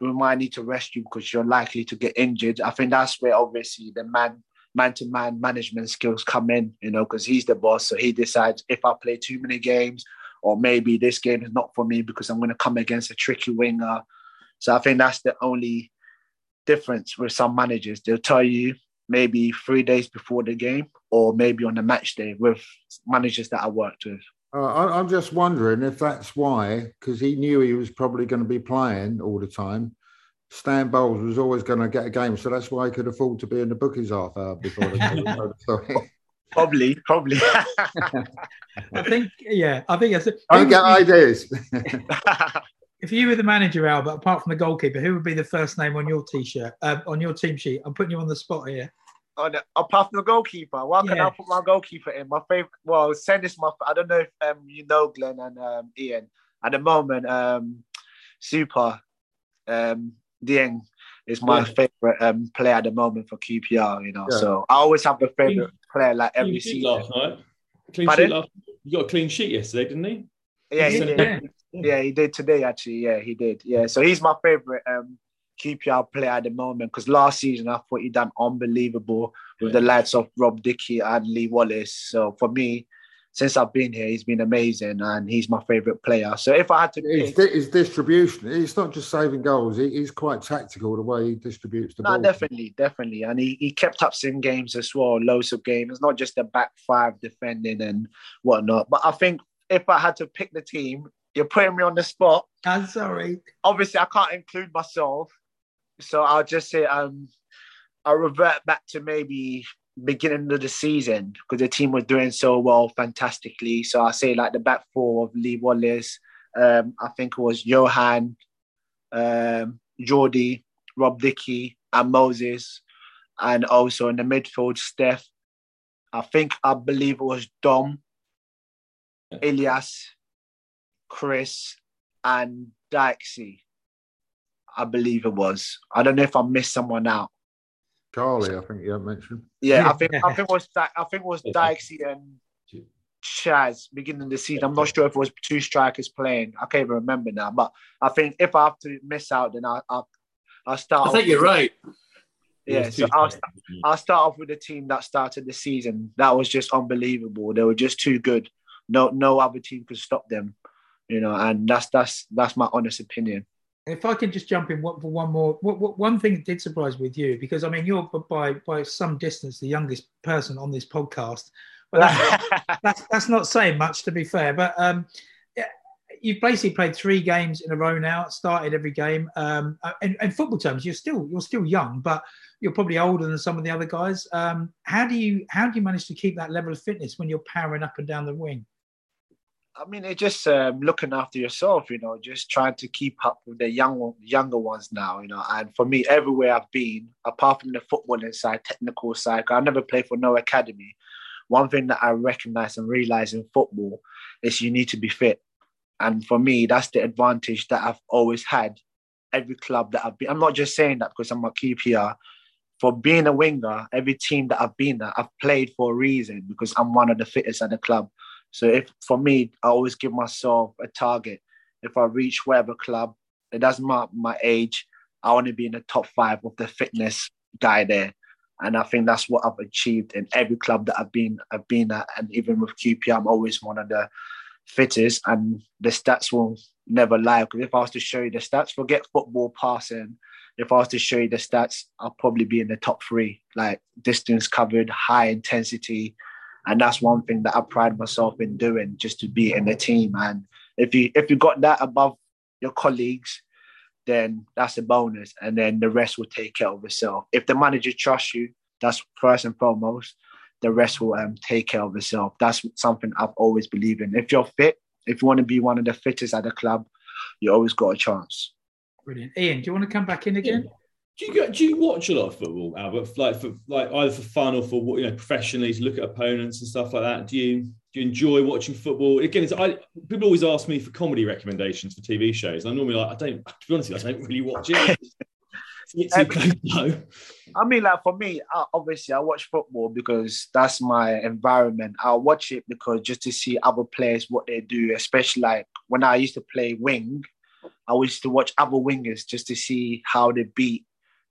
we might, need to rest you because you're likely to get injured." I think that's where obviously the man man-to-man management skills come in, you know, because he's the boss. So he decides if I play too many games, or maybe this game is not for me because I'm going to come against a tricky winger. So I think that's the only difference with some managers. They'll tell you maybe three days before the game, or maybe on the match day with managers that I worked with. Uh, I, I'm just wondering if that's why, because he knew he was probably going to be playing all the time. Stan Bowles was always going to get a game, so that's why he could afford to be in the bookies half hour before the game. *laughs* Probably, probably. I think, yeah, I think that's I don't get ideas. *laughs* *laughs* If you were the manager, Albert, apart from the goalkeeper, who would be the first name on your t-shirt, uh, on your team sheet? I'm putting you on the spot here. On the, apart from the goalkeeper, why can Yeah. I put my goalkeeper in? My favorite. Well, send this my. I don't know if um, you know Glen and um, Iain. At the moment, um, Super um, Dieng is my Yeah. favorite um, player at the moment for QPR. You know, Yeah. so I always have a favorite player like every Clean sheet season. last night. Clean Pardon? sheet last. You got a clean sheet yesterday, didn't he? Yeah, he Yeah. did. Yeah, he did today. Actually, yeah, he did. Yeah, so he's my favorite um, QPR player at the moment because last season I thought he done unbelievable with the likes of Rob Dickie and Lee Wallace. So for me, since I've been here, he's been amazing and he's my favorite player. So if I had to his, pick, di- his distribution, it's not just saving goals, he, he's quite tactical the way he distributes the no, ball. definitely, definitely, and he, he kept up some games as well, loads of games. It's not just the back five defending and whatnot. But I think if I had to pick the team, you're putting me on the spot. I'm sorry. obviously I can't include myself, so I'll just say um I'll revert back to maybe beginning of the season because the team was doing so well, fantastically. So I say like the back four of Lee Wallace, um, I think it was Johan, um, Geordie, Rob Dickie, and Moses, and also in the midfield, Steph. I think I believe it was Dom, Ilias, Chris, and Dixie. I believe it was. I don't know if I missed someone out. Charlie, I think you mentioned. Yeah, Yeah. I think I think it was Di- I think it was Dixie and Chaz beginning of the season. I'm not sure if it was two strikers playing. I can't even remember now. But I think if I have to miss out, then I I I'll start. I think off- you're right. Yeah, so I'll, st- I'll start off with the team that started the season. That was just unbelievable. They were just too good. No, no other team could stop them. You know, and that's that's that's my honest opinion. If I can just jump in one, for one more, what, what, one thing that did surprise with you, because I mean, you're by by some distance the youngest person on this podcast, but that's, *laughs* that's that's not saying much to be fair. But um, you've basically played three games in a row now. Started every game. Um, and, and football terms, you're still you're still young, but you're probably older than some of the other guys. Um, how do you how do you manage to keep that level of fitness when you're powering up and down the wing? I mean, it's just um, looking after yourself, you know, just trying to keep up with the young younger ones now, you know. And for me, everywhere I've been, apart from the footballing side, technical side, I never played for no academy. One thing that I recognize and realize in football is you need to be fit. And for me, that's the advantage that I've always had. Every club that I've been, I'm not just saying that because I'm a QPR. For being a winger, every team that I've been at, I've played for a reason because I'm one of the fittest at the club. So if for me, I always give myself a target. If I reach whatever club, it doesn't matter my age. I want to be in the top five of the fitness guy there, and I think that's what I've achieved in every club that I've been I've been at, and even with QPR, I'm always one of the fittest, and the stats will never lie. Because if I was to show you the stats, forget football passing. If I was to show you the stats, I'll probably be in the top three, like distance covered, high intensity, and that's one thing that I pride myself in doing, just to be in the team. And if you if you got that above your colleagues, then that's a bonus, and then the rest will take care of itself. If the manager trusts you, that's first and foremost. The rest will um, take care of itself. That's something I've always believed in. If you're fit, if you want to be one of the fittest at the club, you always got a chance. Brilliant, Iain. Do you want to come back in again? Do you go, do you watch a lot of football, Albert? Like for like either for fun or for you know professionally to look at opponents and stuff like that. Do you do you enjoy watching football? Again, it's, I people always ask me for comedy recommendations for TV shows. I'm normally like, I don't. To be honest, with you, I don't really watch it. *laughs* It's a um, bit too close though. I mean, like for me, I, obviously, I watch football because that's my environment. I watch it because just to see other players what they do, especially like when I used to play wing, I used to watch other wingers just to see how they beat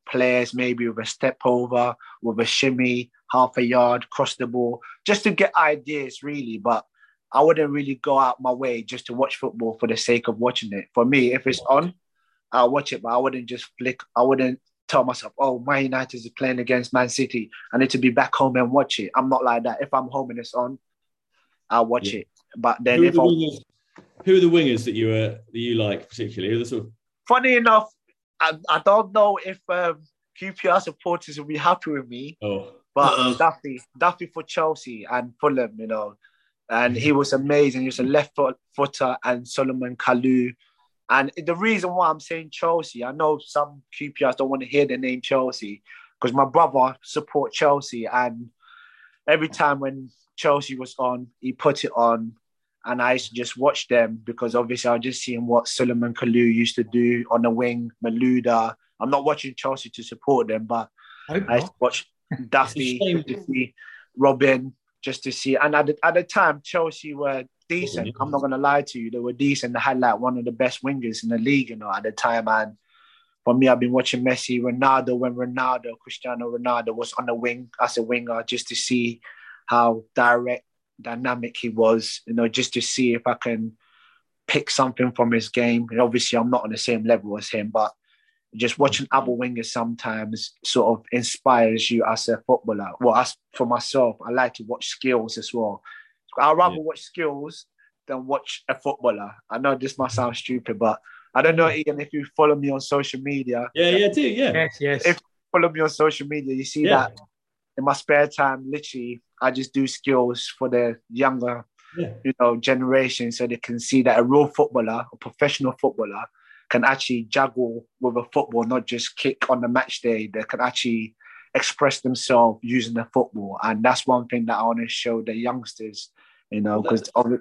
players, maybe with a step over, with a shimmy, half a yard, cross the ball, just to get ideas, really. But I wouldn't really go out my way just to watch football for the sake of watching it. For me, if it's on, I'll watch it, but I wouldn't just flick. I wouldn't tell myself, "Oh, Man United is playing against Man City. I need to be back home and watch it." I'm not like that. If I'm home and it's on, I'll watch Yeah. it. But then Who if the wingers, who are the wingers that you uh, that you like particularly? Who are the sort of funny enough, I, I don't know if um, QPR supporters will be happy with me, oh but Uh-oh. Duffy, Duffy for Chelsea and Fulham, you know, and he was amazing. He was a left foot, footer and Salomon Kalou. And the reason why I'm saying Chelsea, I know some QPRs don't want to hear the name Chelsea because my brother support Chelsea, and every time when Chelsea was on, he put it on, and I used to just watch them because obviously I was just seeing what Salomon Kalou used to do on the wing, Malouda. I'm not watching Chelsea to support them, but Hope I used to watch Duffy It's a shame. just to see Robben, just to see. And at the, at the time, Chelsea were decent. I'm not going to lie to you. They were decent. They had like one of the best wingers in the league, you know, at the time. And for me, I've been watching Messi, Ronaldo, when Ronaldo, Cristiano Ronaldo was on the wing as a winger, just to see how direct, dynamic he was, you know, just to see if I can pick something from his game. And obviously, I'm not on the same level as him, but just watching mm-hmm. other wingers sometimes sort of inspires you as a footballer. Well, as for myself, I like to watch skills as well. I'd rather Yeah. watch skills than watch a footballer. I know this might sound stupid, but I don't know, Iain, if you follow me on social media. yeah yeah I do yeah Yes, yes. If- Follow me on social media, you see Yeah. that in my spare time, literally, I just do skills for the younger yeah you know, generation so they can see that a real footballer, a professional footballer, can actually juggle with a football, not just kick on the match day. They can actually express themselves using the football. And that's one thing that I want to show the youngsters, you know, because. Well,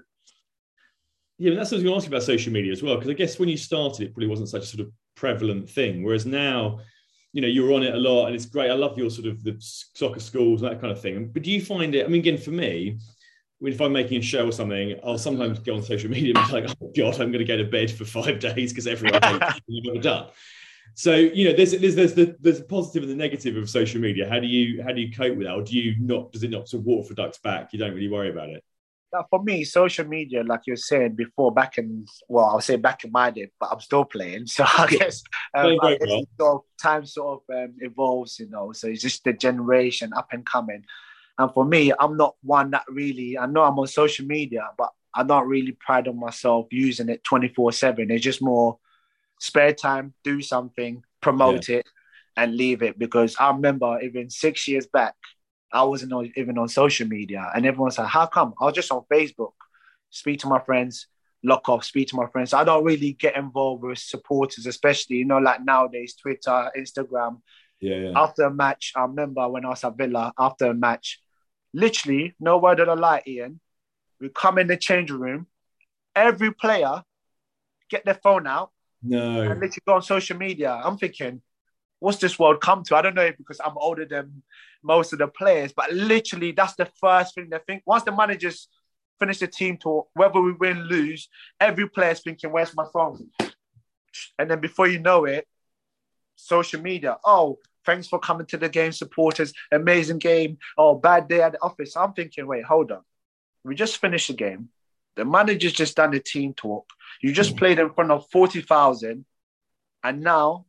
Yeah, but that's what I was going to ask you about social media as well, because I guess when you started, it probably wasn't such a sort of prevalent thing. Whereas now, you know, you're on it a lot, and it's great. I love your sort of the soccer schools and that kind of thing. But do you find it? I mean, again, for me, when if I'm making a show or something, I'll sometimes go on social media and be like, "Oh God, I'm going to go to bed for five *laughs* days because everyone hates *laughs* you've ever done." So you know, there's there's there's the there's the positive and the negative of social media. How do you how do you cope with that, or do you not? Does it not sort of water for ducks back? You don't really worry about it. For me, social media, like you were saying before, back in well, I'll say back in my day, but I'm still playing. *laughs* So I guess, um, I guess well. sort of, time sort of um, evolves, you know. So it's just the generation up and coming. And for me, I'm not one that really. I know I'm on social media, but I'm not really proud of myself using it 24 seven. It's just more spare time, do something, promote it, and leave it. Because I remember even six years back, I wasn't on, even on social media, and everyone's like, "How come?" I was just on Facebook, speak to my friends, lock off, speak to my friends. I don't really get involved with supporters, especially you know, like nowadays, Twitter, Instagram. Yeah, yeah. After a match, I remember when I was at Villa. After a match, literally, no word of a lie, Iain. We come in the changing room, every player get their phone out No. and literally go on social media. I'm thinking, what's this world come to? I don't know because I'm older than most of the players, but literally that's the first thing they think. Once the managers finish the team talk, whether we win, lose, every player's thinking, where's my phone? And then before you know it, social media, oh, thanks for coming to the game, supporters, amazing game. Oh, bad day at the office. I'm thinking, wait, hold on. We just finished the game. The manager's just done the team talk. You just mm. played in front of 40,000 and now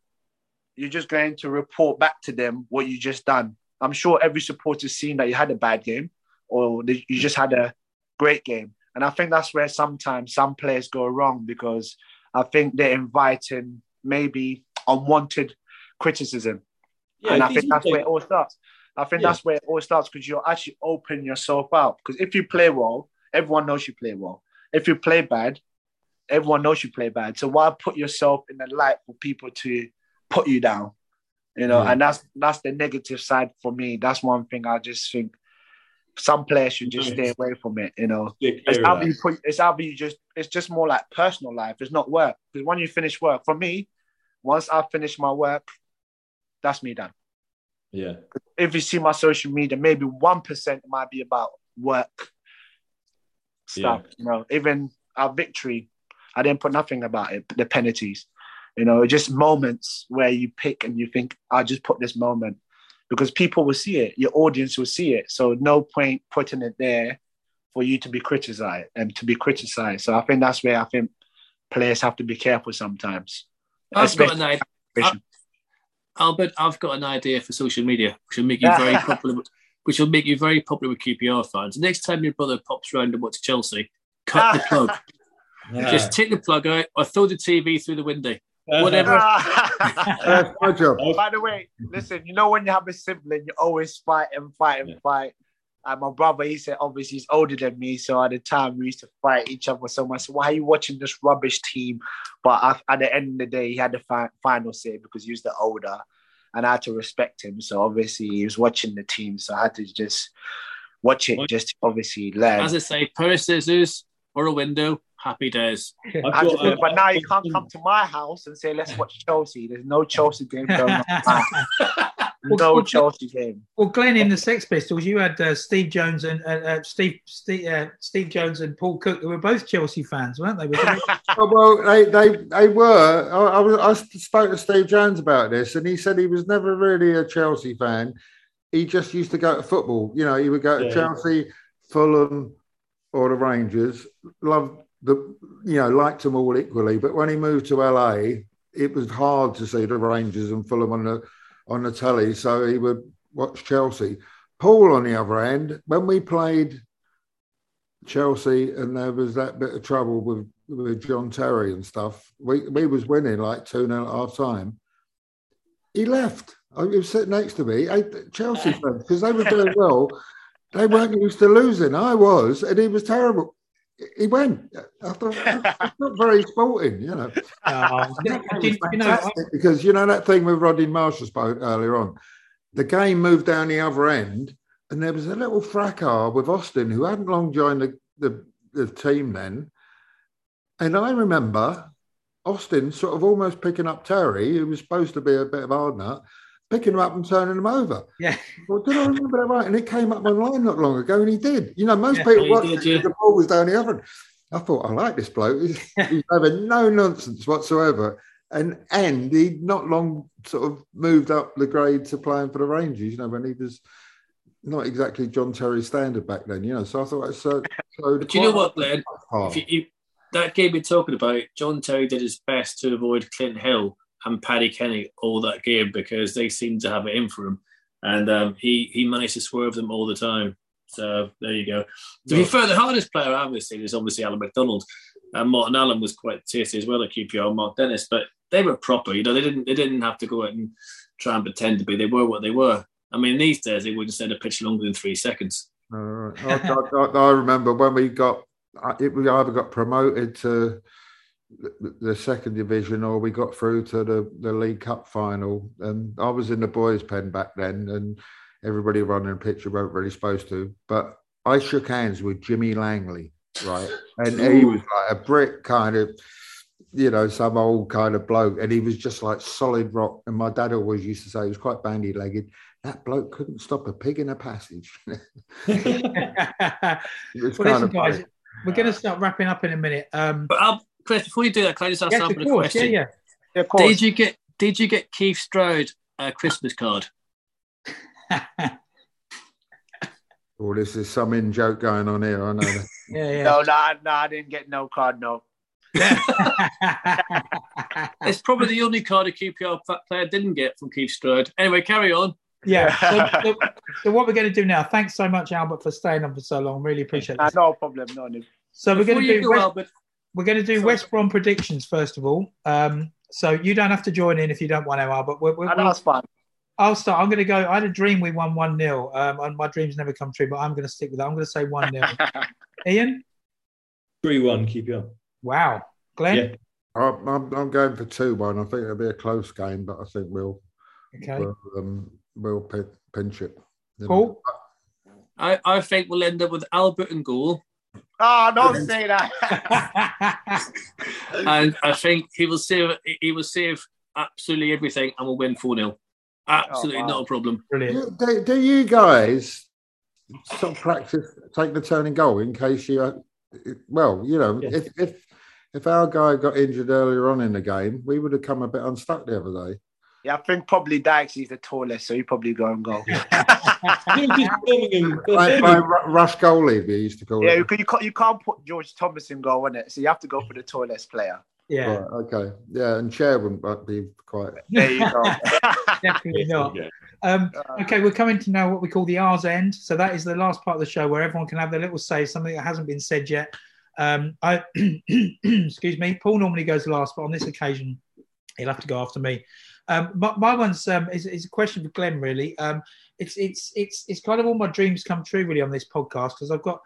you're just going to report back to them what you just done. I'm sure every supporter's seen that you had a bad game or you just had a great game. And I think that's where sometimes some players go wrong because I think they're inviting maybe unwanted criticism. Yeah, and I think that's where it all starts. I think Yeah. that's where it all starts because you're actually opening yourself out. Because if you play well, everyone knows you play well. If you play bad, everyone knows you play bad. So why put yourself in the light for people to put you down? You know, Yeah. and that's that's the negative side for me. That's one thing I just think some players should just stay away from it. You know, it's clear of either that. you put it's how you just it's just more like personal life. It's not work because when you finish work, for me, once I finish my work, that's me done Yeah. if you see my social media, maybe one percent might be about work stuff. You know, even our victory, I didn't put nothing about it. The penalties, you know, just moments where you pick and you think, I'll just put this moment because people will see it, your audience will see it. So no point putting it there for you to be criticized and to be criticized. So I think that's where I think players have to be careful sometimes. I've got an Especially- idea. Albert, I've got an idea for social media, which will make you very *laughs* popular. with- Which will make you very popular with QPR fans. Next time your brother pops round and watches Chelsea, cut the plug. *laughs* Just take the plug out or throw the TV through the window. Whatever. Uh-huh. *laughs* That's my job. *laughs* By the way, listen, you know when you have a sibling, you always fight and fight and Yeah. fight. And my brother, he said, obviously he's older than me, so at the time we used to fight each other so much. Why are you watching this rubbish team? But at, at the end of the day, he had the fi- final say because he was the older, and I had to respect him. So obviously he was watching the team, so I had to just watch it, just obviously learn. As I say, pair of scissors or a window, happy days. *laughs* I've got- but now you can't come to my house and say, let's *laughs* watch Chelsea. There's no Chelsea game going on. *laughs* no Chelsea game. Well, Glen, in the Sex Pistols, you had uh, Steve Jones and uh, uh, Steve Steve, uh, Steve Jones and Paul Cook, who were both Chelsea fans, weren't they? They- Oh, well, they, they, they were. I, I, was, I spoke to Steve Jones about this, and he said he was never really a Chelsea fan. He just used to go to football. You know, he would go to Yeah. Chelsea, Fulham, or the Rangers. Loved the, you know, liked them all equally. But when he moved to LA, it was hard to see the Rangers and Fulham on the on the telly. So he would watch Chelsea. Paul, on the other hand, when we played Chelsea and there was that bit of trouble with, with John Terry and stuff, we, we was winning like two nil at half time. He left. I he was sitting next to me, I, Chelsea fans, because they were doing well. They weren't used to losing. I was, and he was terrible. He went. I thought *laughs* that's not very sporting, you know. Oh, ah. And *laughs* that do game you- know, fantastic because you know that thing with Rodney Marshall spoke earlier on. The game moved down the other end, and there was a little fracas with Austin, who hadn't long joined the, the, the team then. And I remember Austin sort of almost picking up Terry, who was supposed to be a bit of hard nut, picking them up and turning them over. yeah, Well, did I remember that right? And it came up online not long ago, and he did. You know, most Yeah, people he watched did, yeah. the ball was down the other. end. I thought, I like this bloke. He's, *laughs* he's having no nonsense whatsoever. And and he not long sort of moved up the grade to playing for the Rangers. You know, when he was not exactly John Terry standard back then. You know, so I thought it so. so But you know what, Glen? If you, you, that game you're talking about, John Terry did his best to avoid Clint Hill and Paddy Kenny all that game because they seemed to have it in for him, and um, he he managed to swerve them all the time. So there you go. To be fair, the hardest player I've ever seen is obviously Alan McDonald, and Martin Allen was quite tasty as well at QPR, and Mark Dennis, but they were proper. You know, they didn't they didn't have to go out and try and pretend to be. They were what they were. I mean, these days they wouldn't send a pitch longer than three seconds. All right. I, I, I- I remember when we got it, we either got promoted to the, the second division or we got through to the, the League Cup final. And I was in the boys' pen back then, and everybody running the pitch weren't really supposed to. But I shook hands with Jimmy Langley, right? And he was like a brick kind of. You know, some old kind of bloke, and he was just like solid rock. And my dad always used to say he was quite bandy legged. That bloke couldn't stop a pig in a passage. well, *laughs* *laughs* It was listen, kind of guys, we're going to start wrapping up in a minute. Um, But I'll, Chris, before you do that, can I just ask yes, of Albert a course, yeah, question? yeah. Yeah, of course. Did you get Did you get Keith Stroud a Christmas card? *laughs* Oh, this is some in joke going on here. I know that. *laughs* yeah, yeah. No, no, no, I didn't get no card, no. *laughs* It's probably the only card a QPR player didn't get from Keith Stroud. Anyway, carry on. yeah. So, so, so what we're going to do now? Thanks so much, Albert, for staying on for so long. Really appreciate Nah, it. no problem, no need. So we're going to you do go, West, Albert, we're going to do Sorry. West Brom predictions first of all. Um, so you don't have to join in if you don't want to, Albert. We're, we're, I know it's fine. I'll start. I'm going to go. I had a dream we won 1 0, um, and my dreams never come true, but I'm going to stick with that. I'm going to say 1 0. *laughs* Iain? 3 1, keep you up. Wow. Glen? Yeah. I'm, I'm, I'm going for 2 1. I think it'll be a close game, but I think we'll, Okay. we'll, um, we'll pinch it. you know. I, I think we'll end up with Albert and goal, Oh, don't say that. *laughs* and I think he will save he will save absolutely everything, and we'll win four 0 Absolutely Oh, wow. not a problem. Brilliant. Do, do, do you guys sort of practice, take the turning goal in case you, uh, well, you know, Yeah. if, if, if our guy got injured earlier on in the game, we would have come a bit unstuck the other day. Yeah, I think probably Dykes is the tallest, so he probably go and go. You know, just Birmingham- By, by Rush goalie, we used to call yeah, it. you, can, you can't you can't put George Thomas in goal, it? So you have to go for the tallest player. Yeah, Right, okay. Yeah, and Chair wouldn't be quite. *laughs* There you go. *laughs* definitely not. Yeah. Um, Uh, okay, we're coming to now what we call the R's end. So that is the last part of the show where everyone can have their little say, something that hasn't been said yet. Um, I, *clears throat* excuse me, Paul normally goes last, but on this occasion, he'll have to go after me. Um, my, my one's um, is, is a question for Glen. Really, um, it's it's it's it's kind of all my dreams come true really on this podcast because I've got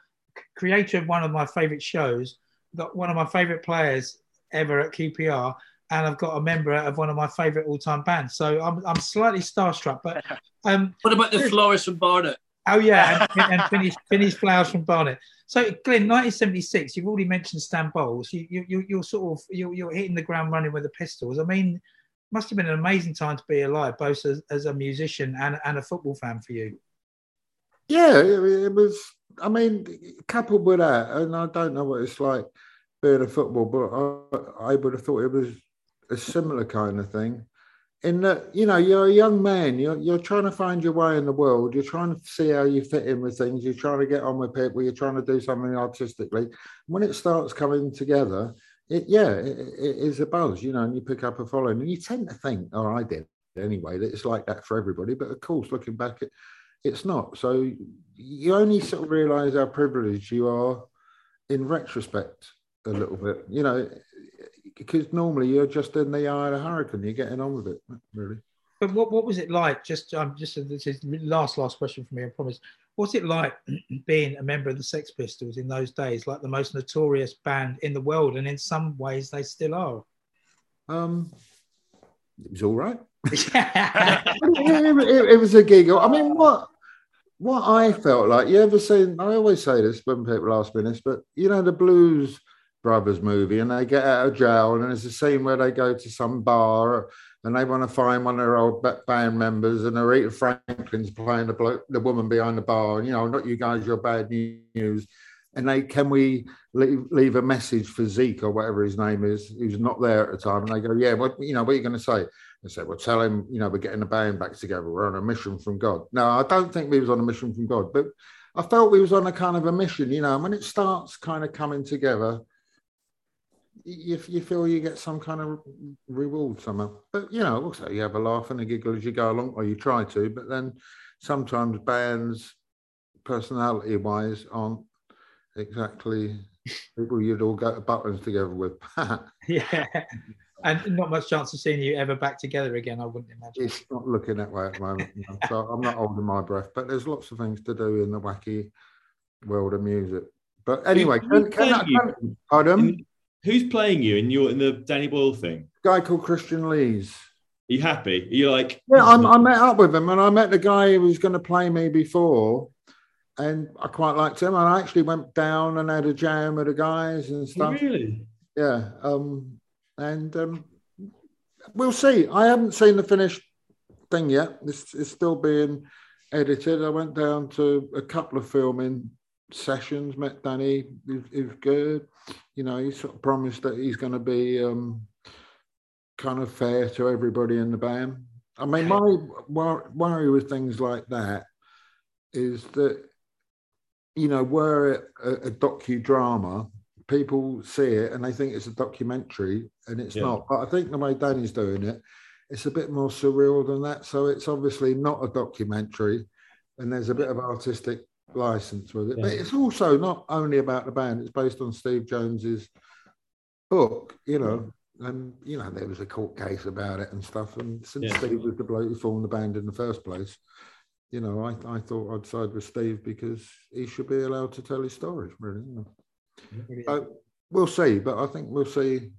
creator of one of my favourite shows, got one of my favourite players ever at QPR, and I've got a member of one of my favourite all-time bands. So I'm I'm slightly starstruck, but *laughs* um, What about the florist from Barnet? Oh yeah, and, *laughs* and finish flowers from Barnet. So Glen, 1976. You've already mentioned Stan Bowles. You you you- you're sort of you're, you're hitting the ground running with the Pistols. I mean, must have been an amazing time to be alive, both as, as a musician and, and a football fan for you. Yeah, it, was. I mean, coupled with that, and I don't know what it's like being a football, but I, I would have thought it was a similar kind of thing. In that, you know, you're a young man, you're, you're trying to find your way in the world, you're trying to see how you fit in with things, you're trying to get on with people, you're trying to do something artistically. When it starts coming together, it yeah, it, it is a buzz, you know, and you pick up a following, and you tend to think, or I did anyway, that it's like that for everybody. But of course, looking back, it, it's not. So you only sort of realise how privileged you are in retrospect a little bit, you know, because normally you're just in the eye of the hurricane, you're getting on with it, really. But what, what was it like? Just um, just this is last last question for me. I promise. What's it like *clears throat* being a member of the Sex Pistols in those days? Like the most notorious band in the world, and in some ways they still are. Um, it was all right. *laughs* *laughs* it, it- it was a giggle. I mean, what what I felt like, you ever seen, I always say this when people ask me this, but you know, the Blues Brothers movie, and they get out of jail, and there's a scene where they go to some bar and they want to find one of their old band members, and Aretha Franklin's playing the, blo- the woman behind the bar, you know, not you guys, you're bad news. And they, can we leave, leave a message for Zeke or whatever his name is, who's not there at the time? And they go, yeah, what, you know, what are you going to say? I said, well, tell him, you know, we're getting the band back together. We're on a mission from God. No, I don't think we was on a mission from God, but I felt we was on a kind of a mission, you know, and when it starts kind of coming together, you, you feel you get some kind of reward somehow. But, you know, also you have a laugh and a giggle as you go along, or you try to, but then sometimes bands, personality wise, aren't exactly people you'd all go to buttons together with. *laughs* yeah. And not much chance of seeing you ever back together again. I wouldn't imagine. it's not looking that way at the moment. know. So I'm not holding my breath, but there's lots of things to do in the wacky world of music. But anyway, can, can, I- you? can, pardon? Who's playing you in your in the Danny Boyle thing? guy called Christian Lees. Are you happy? Are you like? Yeah, I'm, I met up with him and I met the guy who was going to play me before. And I quite liked him. And I actually went down and had a jam with the guys and Oh, stuff. really? Yeah. Um, and um, we'll see. I haven't seen the finished thing yet. This is still being edited. I went down to a couple of filming sessions, met Danny, he good. You know, he sort of promised that he's going to be um, kind of fair to everybody in the band. I mean, my worry with things like that is that, you know, were it a, a docudrama, people see it and they think it's a documentary and it's Yeah. not. But I think the way Danny's doing it, it's a bit more surreal than that. So it's obviously not a documentary and there's a bit of artistic license with it. But it's also not only about the band, it's based on Steve Jones's book, you know. And you know, there was a court case about it and stuff. And since Yeah. Steve was the bloke who formed the band in the first place, you know, I, I thought I'd side with Steve because he should be allowed to tell his stories, really. You know. So we'll see, but I think we'll see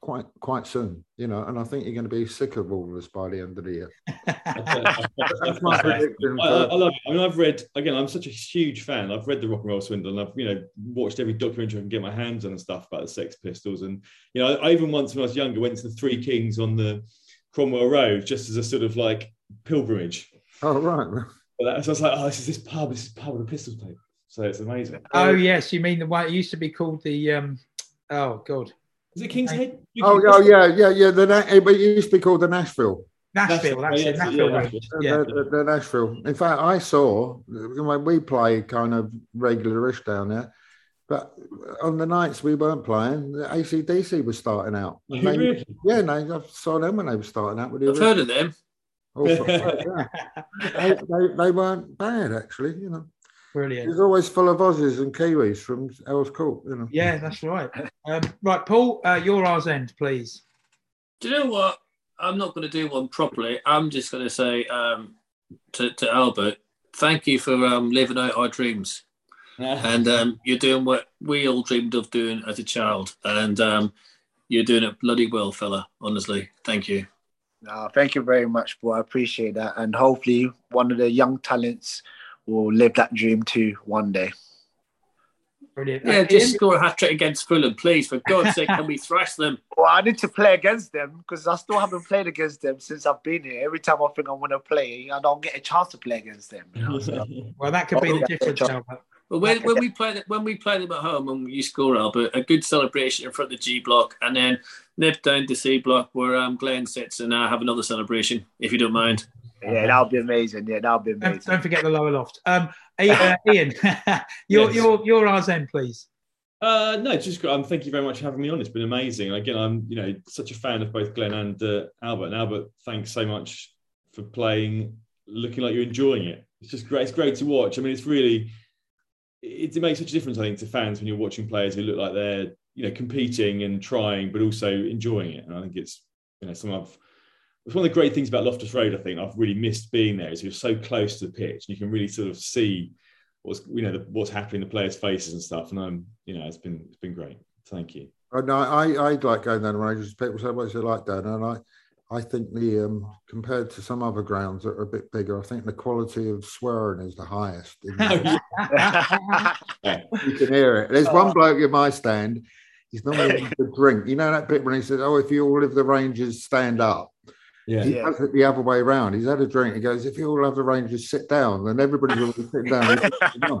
quite quite soon, you know. And I think you're going to be sick of all of us by the end of the year. *laughs* That's my prediction. I, *laughs* I I love it. I mean, I've read again. I'm such a huge fan. I've read the Rock and Roll Swindle, and I've you know watched every documentary I can get my hands on and stuff about the Sex Pistols. And you know, I even once when I was younger went to the Three Kings on the Cromwell Road just as a sort of like pilgrimage. Oh right. *laughs* But that, so I was like, oh, this is this pub. This is the pub with the Pistols tape. So it's amazing. Oh yes, you mean the one it used to be called the um oh god. Is it King's Head? Oh, oh yeah, yeah, yeah. The Na- eh, it used to be called the Nashville. Nashville, that's yeah, it. yeah, Nashville. yeah, Nashville. Yeah. The, the, the Nashville. In fact, I saw when we play kind of regularish down there, but on the nights we weren't playing, the ACDC was starting out. They- really? Yeah, no, I saw them when they were starting out with the I've heard of them. Oh, yeah. *laughs* they, they, they weren't bad actually. You know, it Brilliant. was always full of Aussies and Kiwis from Earls Court. You know. Yeah, that's right. Um, right, Paul, uh, your R's end, please. Do you know what? I'm not going to do one properly. I'm just going to say um, to, to Albert, thank you for um, living out our dreams. *laughs* And um, you're doing what we all dreamed of doing as a child. And um, you're doing it bloody well, fella. Honestly. Thank you. No, thank you very much, boy. I appreciate that. And hopefully, one of the young talents will live that dream too one day. Brilliant. Yeah, just score a hat trick against Fulham, please. For God's sake, can we thrash them? *laughs* Well, I need to play against them because I still haven't played against them since I've been here. Every time I think I want to play, I don't get a chance to play against them. You know? so, Well, that could be the Yeah, difference, John. Albert. But when, when we play them, when we play them at home and you score Albert, a good celebration in front of the G block, and then nip down to C block where um, Glen sits and uh, have another celebration, if you don't mind. Yeah, that'll be amazing. Yeah, that'll be Don't, amazing. don't forget the lower loft. Um, I- uh, *laughs* Iain, *laughs* your, Yes. your, your R's end, please. Uh, no, just um, thank you very much for having me on. It's been amazing. And again, I'm you know such a fan of both Glen and uh, Albert. And Albert, thanks so much for playing, looking like you're enjoying it. It's just great. It's great to watch. I mean, it's really it, it makes such a difference, I think, to fans when you're watching players who look like they're you know competing and trying, but also enjoying it. And I think it's you know some of it's one of the great things about Loftus Road. I think I've really missed being there is you're so close to the pitch and you can really sort of see what's you know the, what's happening in the players' faces and stuff. And I'm you know it's been it's been great. Thank you. Oh, no, I, I like going down the Rangers. People say, what's it like down? And I, I think the, um, compared to some other grounds that are a bit bigger, I think the quality of swearing is the highest. the- *laughs* *laughs* you can hear it. There's one bloke in my stand. He's not *laughs* having a drink. You know that bit when he says, "Oh, if you all of the Rangers stand up," Yeah. he Yeah. does it the other way around. He's had a drink. He goes, "If you all have the Rangers sit down, then everybody's all sitting down." Sitting down.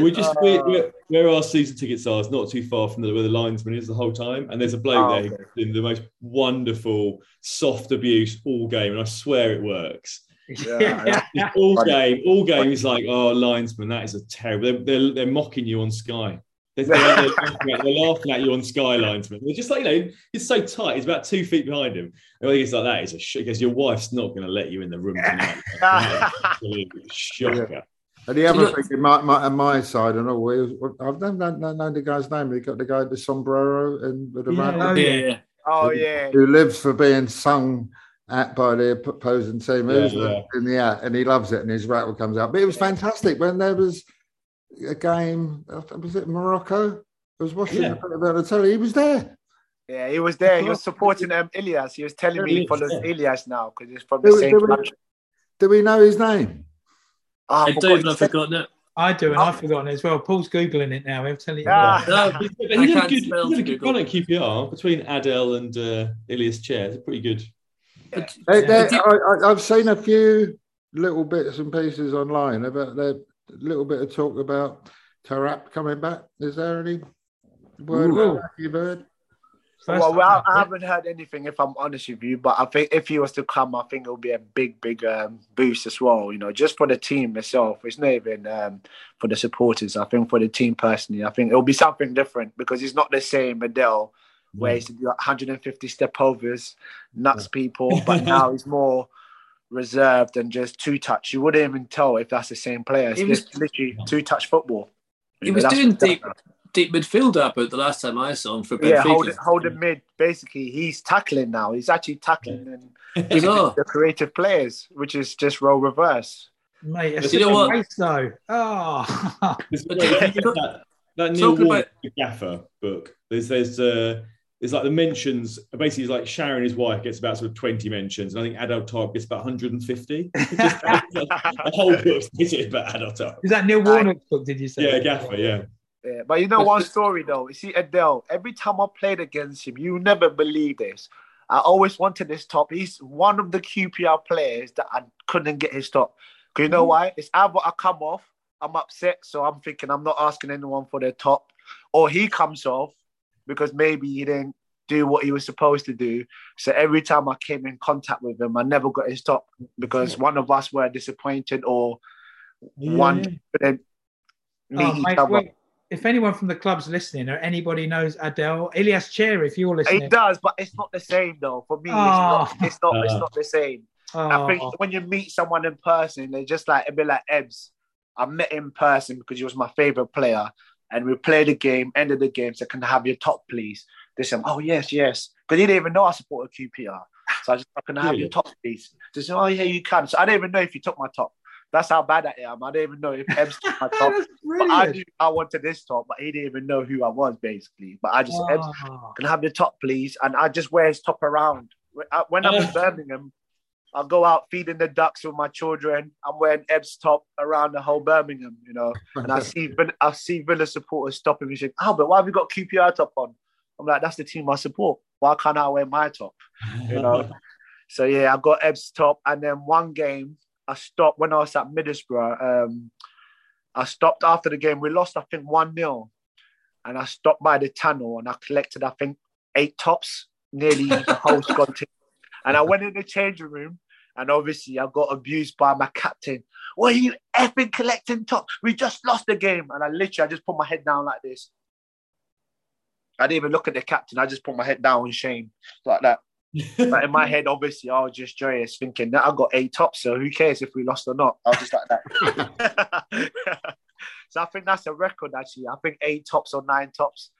We just we're, *laughs* we're, where our season tickets are is not too far from the, where the linesman is the whole time, and there's a bloke Oh, there okay. who's doing the most wonderful soft abuse all game, and I swear it works. Yeah, *laughs* Just all game, all game is like, oh, linesman, that is a terrible. They're, they're, they're mocking you on Sky. They're, they're, they're laughing at, they're laughing at you on Sky, linesman. They're just like, you know, it's so tight. He's about two feet behind him. And when he gets like that, it's a shit because your wife's not going to let you in the room tonight. *laughs* Absolutely shocker. And the other look- thing, my, my, on my side, and all, is- I've never known, known, known the guy's name. He got the guy with the sombrero and with the Yeah. rat- Oh, Yeah, yeah. oh yeah. who lives for being sung at by the opposing team. Yeah, yeah. in the at, and he loves it, and his rattle comes out. But it was fantastic when there was a game. Was it Morocco? I was watching Yeah. it on the telly. He was there. Yeah, he was there. He was *laughs* supporting um, Ilias. He was telling me he Yeah, follows yeah. Ilias now because he's from the Do we, same do, we, country. do we know his name? Ah, I forgot don't his know if name. I've forgotten it. I do, and I've forgotten as well. Paul's Googling it now. I'm telling you. Ah. No, But *laughs* I he had a can't good, spell he had a to good Google. run at QPR between Adel and uh, Ilias Chair. It's pretty good. But- They- they- I, I, I've seen a few little bits and pieces online about the little bit of talk about Taarabt coming back. Is there any word Ooh. you've heard? First well, well, I haven't heard anything if I'm honest with you, but I think if he was to come, I think it'll be a big, big um, boost as well. You know, just for the team itself. It's not even um, for the supporters. I think for the team personally, I think it'll be something different because it's not the same Adel where he used to do 150 step overs, nuts people, *laughs* but now he's more reserved and just two touch. You wouldn't even tell if that's the same player. It's He was- literally two touch football. He You know, was doing deep, deep midfield up at the last time I saw him for Yeah, Benfica. hold it, hold it mid. Basically, he's tackling now. He's actually tackling and *laughs* Bizarre. the creative players, which is just role reverse. Mate, it's You know a what? waste though. Oh, There's- But wait, you- if you look at that Neil *laughs* Talking about- Gaffer book. There's there's uh there's like the mentions. Basically, it's like Sharon, his wife, gets about sort of 20 mentions, and I think Adel Taarabt gets about 150. *laughs* It's just- the whole book's basically about Adel Taarabt. is that Neil Warnock's book? Did you say? Yeah, Gaffer. Yeah. Yeah, but you know one story though. You see Adel. Every time I played against him, you never believe this. I always wanted his top. He's one of the QPR players that I couldn't get his top. Cause you know mm. why? It's either I come off, I'm upset, so I'm thinking I'm not asking anyone for their top, or he comes off because maybe he didn't do what he was supposed to do. So every time I came in contact with him, I never got his top because one of us were disappointed or one couldn't meet Oh, each mate, other. wait, if anyone from the club's listening or anybody knows Adel, Ilias Chair, if you're It listening. does, but it's not the same though. For me, Oh. it's not. It's not. It's Uh. not the same. I Oh, think when you meet someone in person, they're just like a bit like Ebbs. I met him in person because he was my favorite player, and we play the game. end of the game, so can I have your top, please? They said, "Oh yes, yes," because he didn't even know I supported QPR. So I just, oh, "Can I have your top, please?" They said, "Oh yeah, you can." So I didn't even know if he took my top. That's how bad I am. I didn't even know if Ebbs took my top. *laughs* But I knew I wanted this top, but he didn't even know who I was basically. But I just Ebbs, Oh. can I have your top, please? And I just wear his top around. When I- When I'm in *laughs* Birmingham, I'll go out feeding the ducks with my children. I'm wearing Ebb's top around the whole Birmingham, you know. And I see *laughs* I see Villa supporters stopping me saying, "Oh, but why have you got QPR top on?" I'm like, "That's the team I support. Why can't I wear my top?" You know. *laughs* so yeah, I got Ebb's top, and then one game I stopped when I was at Middlesbrough. Um, I stopped after the game. We lost, I think, one 0 and I stopped by the tunnel and I collected, I think, eight tops, nearly the whole squad team. And I went in the changing room, and obviously I got abused by my captain. What are you effing collecting tops? We just lost the game, and I literally I just put my head down like this. I didn't even look at the captain. I just put my head down in shame, like that. But in my head, obviously, I was just joyous, thinking that I got eight tops, so who cares if we lost or not? I was just like that. *laughs* *laughs* so I think that's a record, actually. I think eight tops or nine tops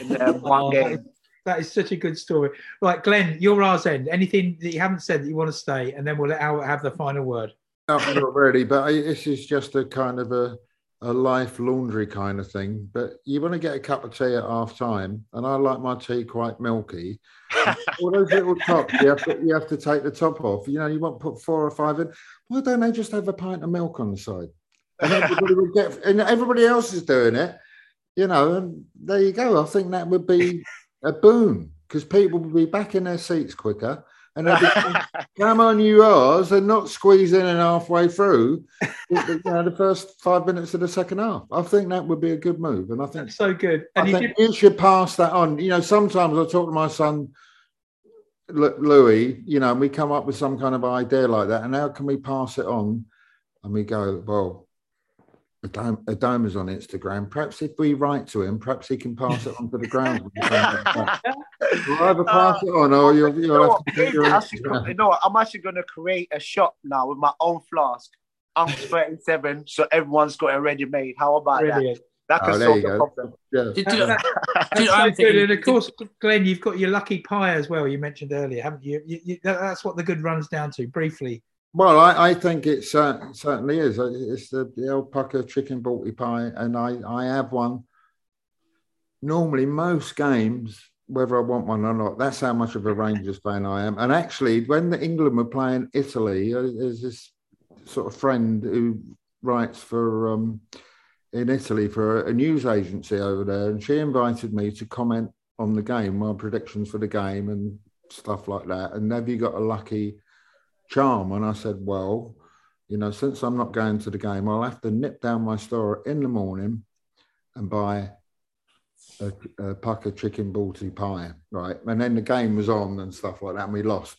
in um, one *laughs* Oh, game. That is such a good story. Right, Glen, you're ours end. Anything that you haven't said that you want to stay, and then we'll let Albert have the final word. No, not really, but I, this is just a kind of a, a life laundry kind of thing. But you want to get a cup of tea at half time, and I like my tea quite milky. *laughs* All those little tops, you have, to, you have to take the top off. You know, you want to put four or five in. Why don't they just have a pint of milk on the side? And everybody will get, and everybody else is doing it. You know, and there you go. I think that would be a boom because people will be back in their seats quicker. And they'll be come *laughs* on you Rs and not squeeze in and halfway through *laughs* you know, the first five minutes of the second half. I think that would be a good move. And I think That's so good. And I you did, you should pass that on. You know, sometimes I talk to my son Louis, you know, and we come up with some kind of idea like that. And how can we pass it on? And we go, well, Adam, Adam is on Instagram. Perhaps if we write to him, perhaps he can pass it on to the ground. *laughs* We'll either pass it on or you'll, You you'll know have to take your I'm actually gonna- you know what? I'm actually going to create a shop now with my own flask. I'm *laughs* 37, so everyone's got it ready made. How about brilliant. that? That can Oh, solve the go. problem. Yeah. Did, That- *laughs* you do That's you so good. thinking- And of course, Glen, you've got your lucky pie as well. You mentioned earlier, haven't you? you, you that- that's what the good runs down to. Briefly, Well, I, I think it cer- certainly is. Uh, It's the, the alpaca chicken balti pie, and I, I have one. Normally, most games, whether I want one or not, that's how much of a Rangers fan I am. And actually, when the England were playing Italy, uh, there's this sort of friend who writes for um, in Italy for a news agency over there, and she invited me to comment on the game, my predictions for the game, and stuff like that. And have you got a lucky? Charm. And I said, well, you know, since I'm not going to the game, I'll have to nip down my store in the morning and buy a, a pack of chicken balti pie, right? And then the game was on and stuff like that, and we lost.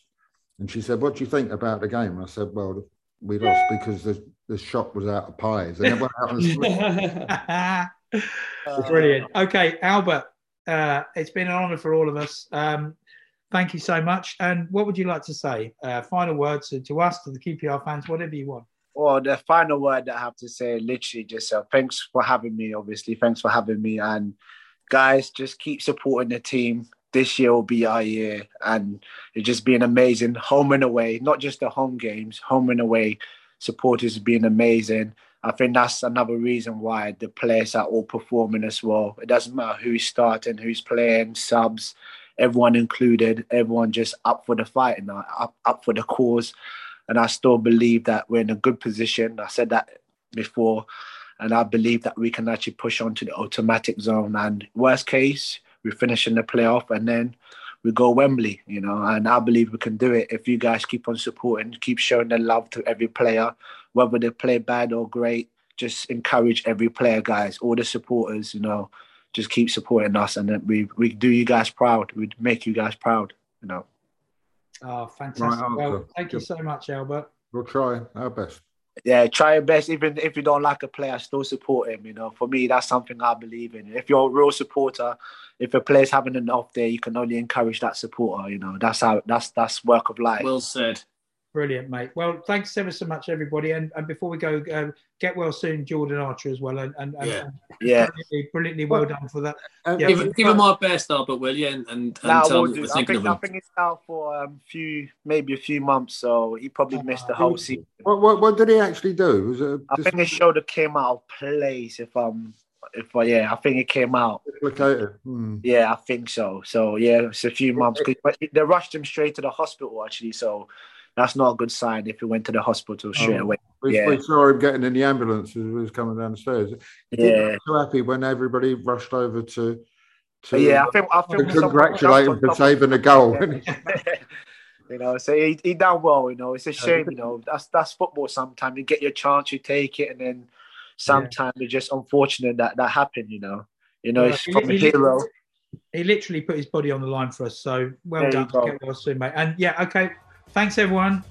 And she said, what do you think about the game? And I said, well, we lost because the, the shop was out of pies. And it went out and brilliant. Okay, Albert, uh, it's been an honour for all of us. Um, thank you so much. And what would you like to say? Uh, final words to, to us, to the QPR fans, whatever you want. Well, the final word that I have to say, literally, just uh, thanks for having me. Obviously, thanks for having me, and guys, just keep supporting the team. This year will be our year, and it's just been amazing. Home and away, not just the home games, home and away. Supporters have been amazing. I think that's another reason why the players are all performing as well. It doesn't matter who's starting, who's playing, subs, everyone included. Everyone just up for the fight and uh, up up for the cause and I still believe that we're in a good position. I said that before, and I believe that we can actually push on to the automatic zone. And worst case, we finish in the playoff, and then we go Wembley. You know, and I believe we can do it if you guys keep on supporting, keep showing the love to every player, whether they play bad or great. Just encourage every player, guys, all the supporters. You know, just keep supporting us, and then we we do you guys proud. We'd make you guys proud. You know. Oh, fantastic. Right, well, thank you so much, Albert. We'll try our best. Yeah, try your best. Even if you don't like a player, still support him. You know, for me, that's something I believe in. If you're a real supporter, if a player's having an off day, you can only encourage that supporter. You know, that's how that's that's work of life. Well said. Brilliant, mate. Well, thanks ever so much, everybody. And, and before we go, um, get well soon, Jordan Archer as well. And, and, and- Yeah. yeah. brilliantly, brilliantly well done for that. And- Yeah, Give, but- give him my best, Albert, will you? And, and, and Nah, tell we'll him do. we're I thinking think of I think it's out for a um, few, maybe a few months. So he probably missed the whole season. What, what, what did he actually do? Was it I think his shoulder came out of place. If um, if I, yeah, I think it came out. dislocated? Hmm. Yeah, I think so. So yeah, it's a few months. But they rushed him straight to the hospital actually. So that's not a good sign if he went to the hospital straight Oh. away. We, Yeah. we saw him getting in the ambulance as he was coming down the stairs. He Yeah. didn't so happy when everybody rushed over to. to yeah, I think I think someone congratulate him for saving a goal. *laughs* you know, so he, he done well. You know, it's a shame. You know, that's that's football. Sometimes you get your chance, you take it, and then sometimes it's just unfortunate that that happened. You know, you know, Yeah, it's from a hero. He literally put his body on the line for us. So well There done. Get well soon, mate. And yeah, okay. Thanks, everyone.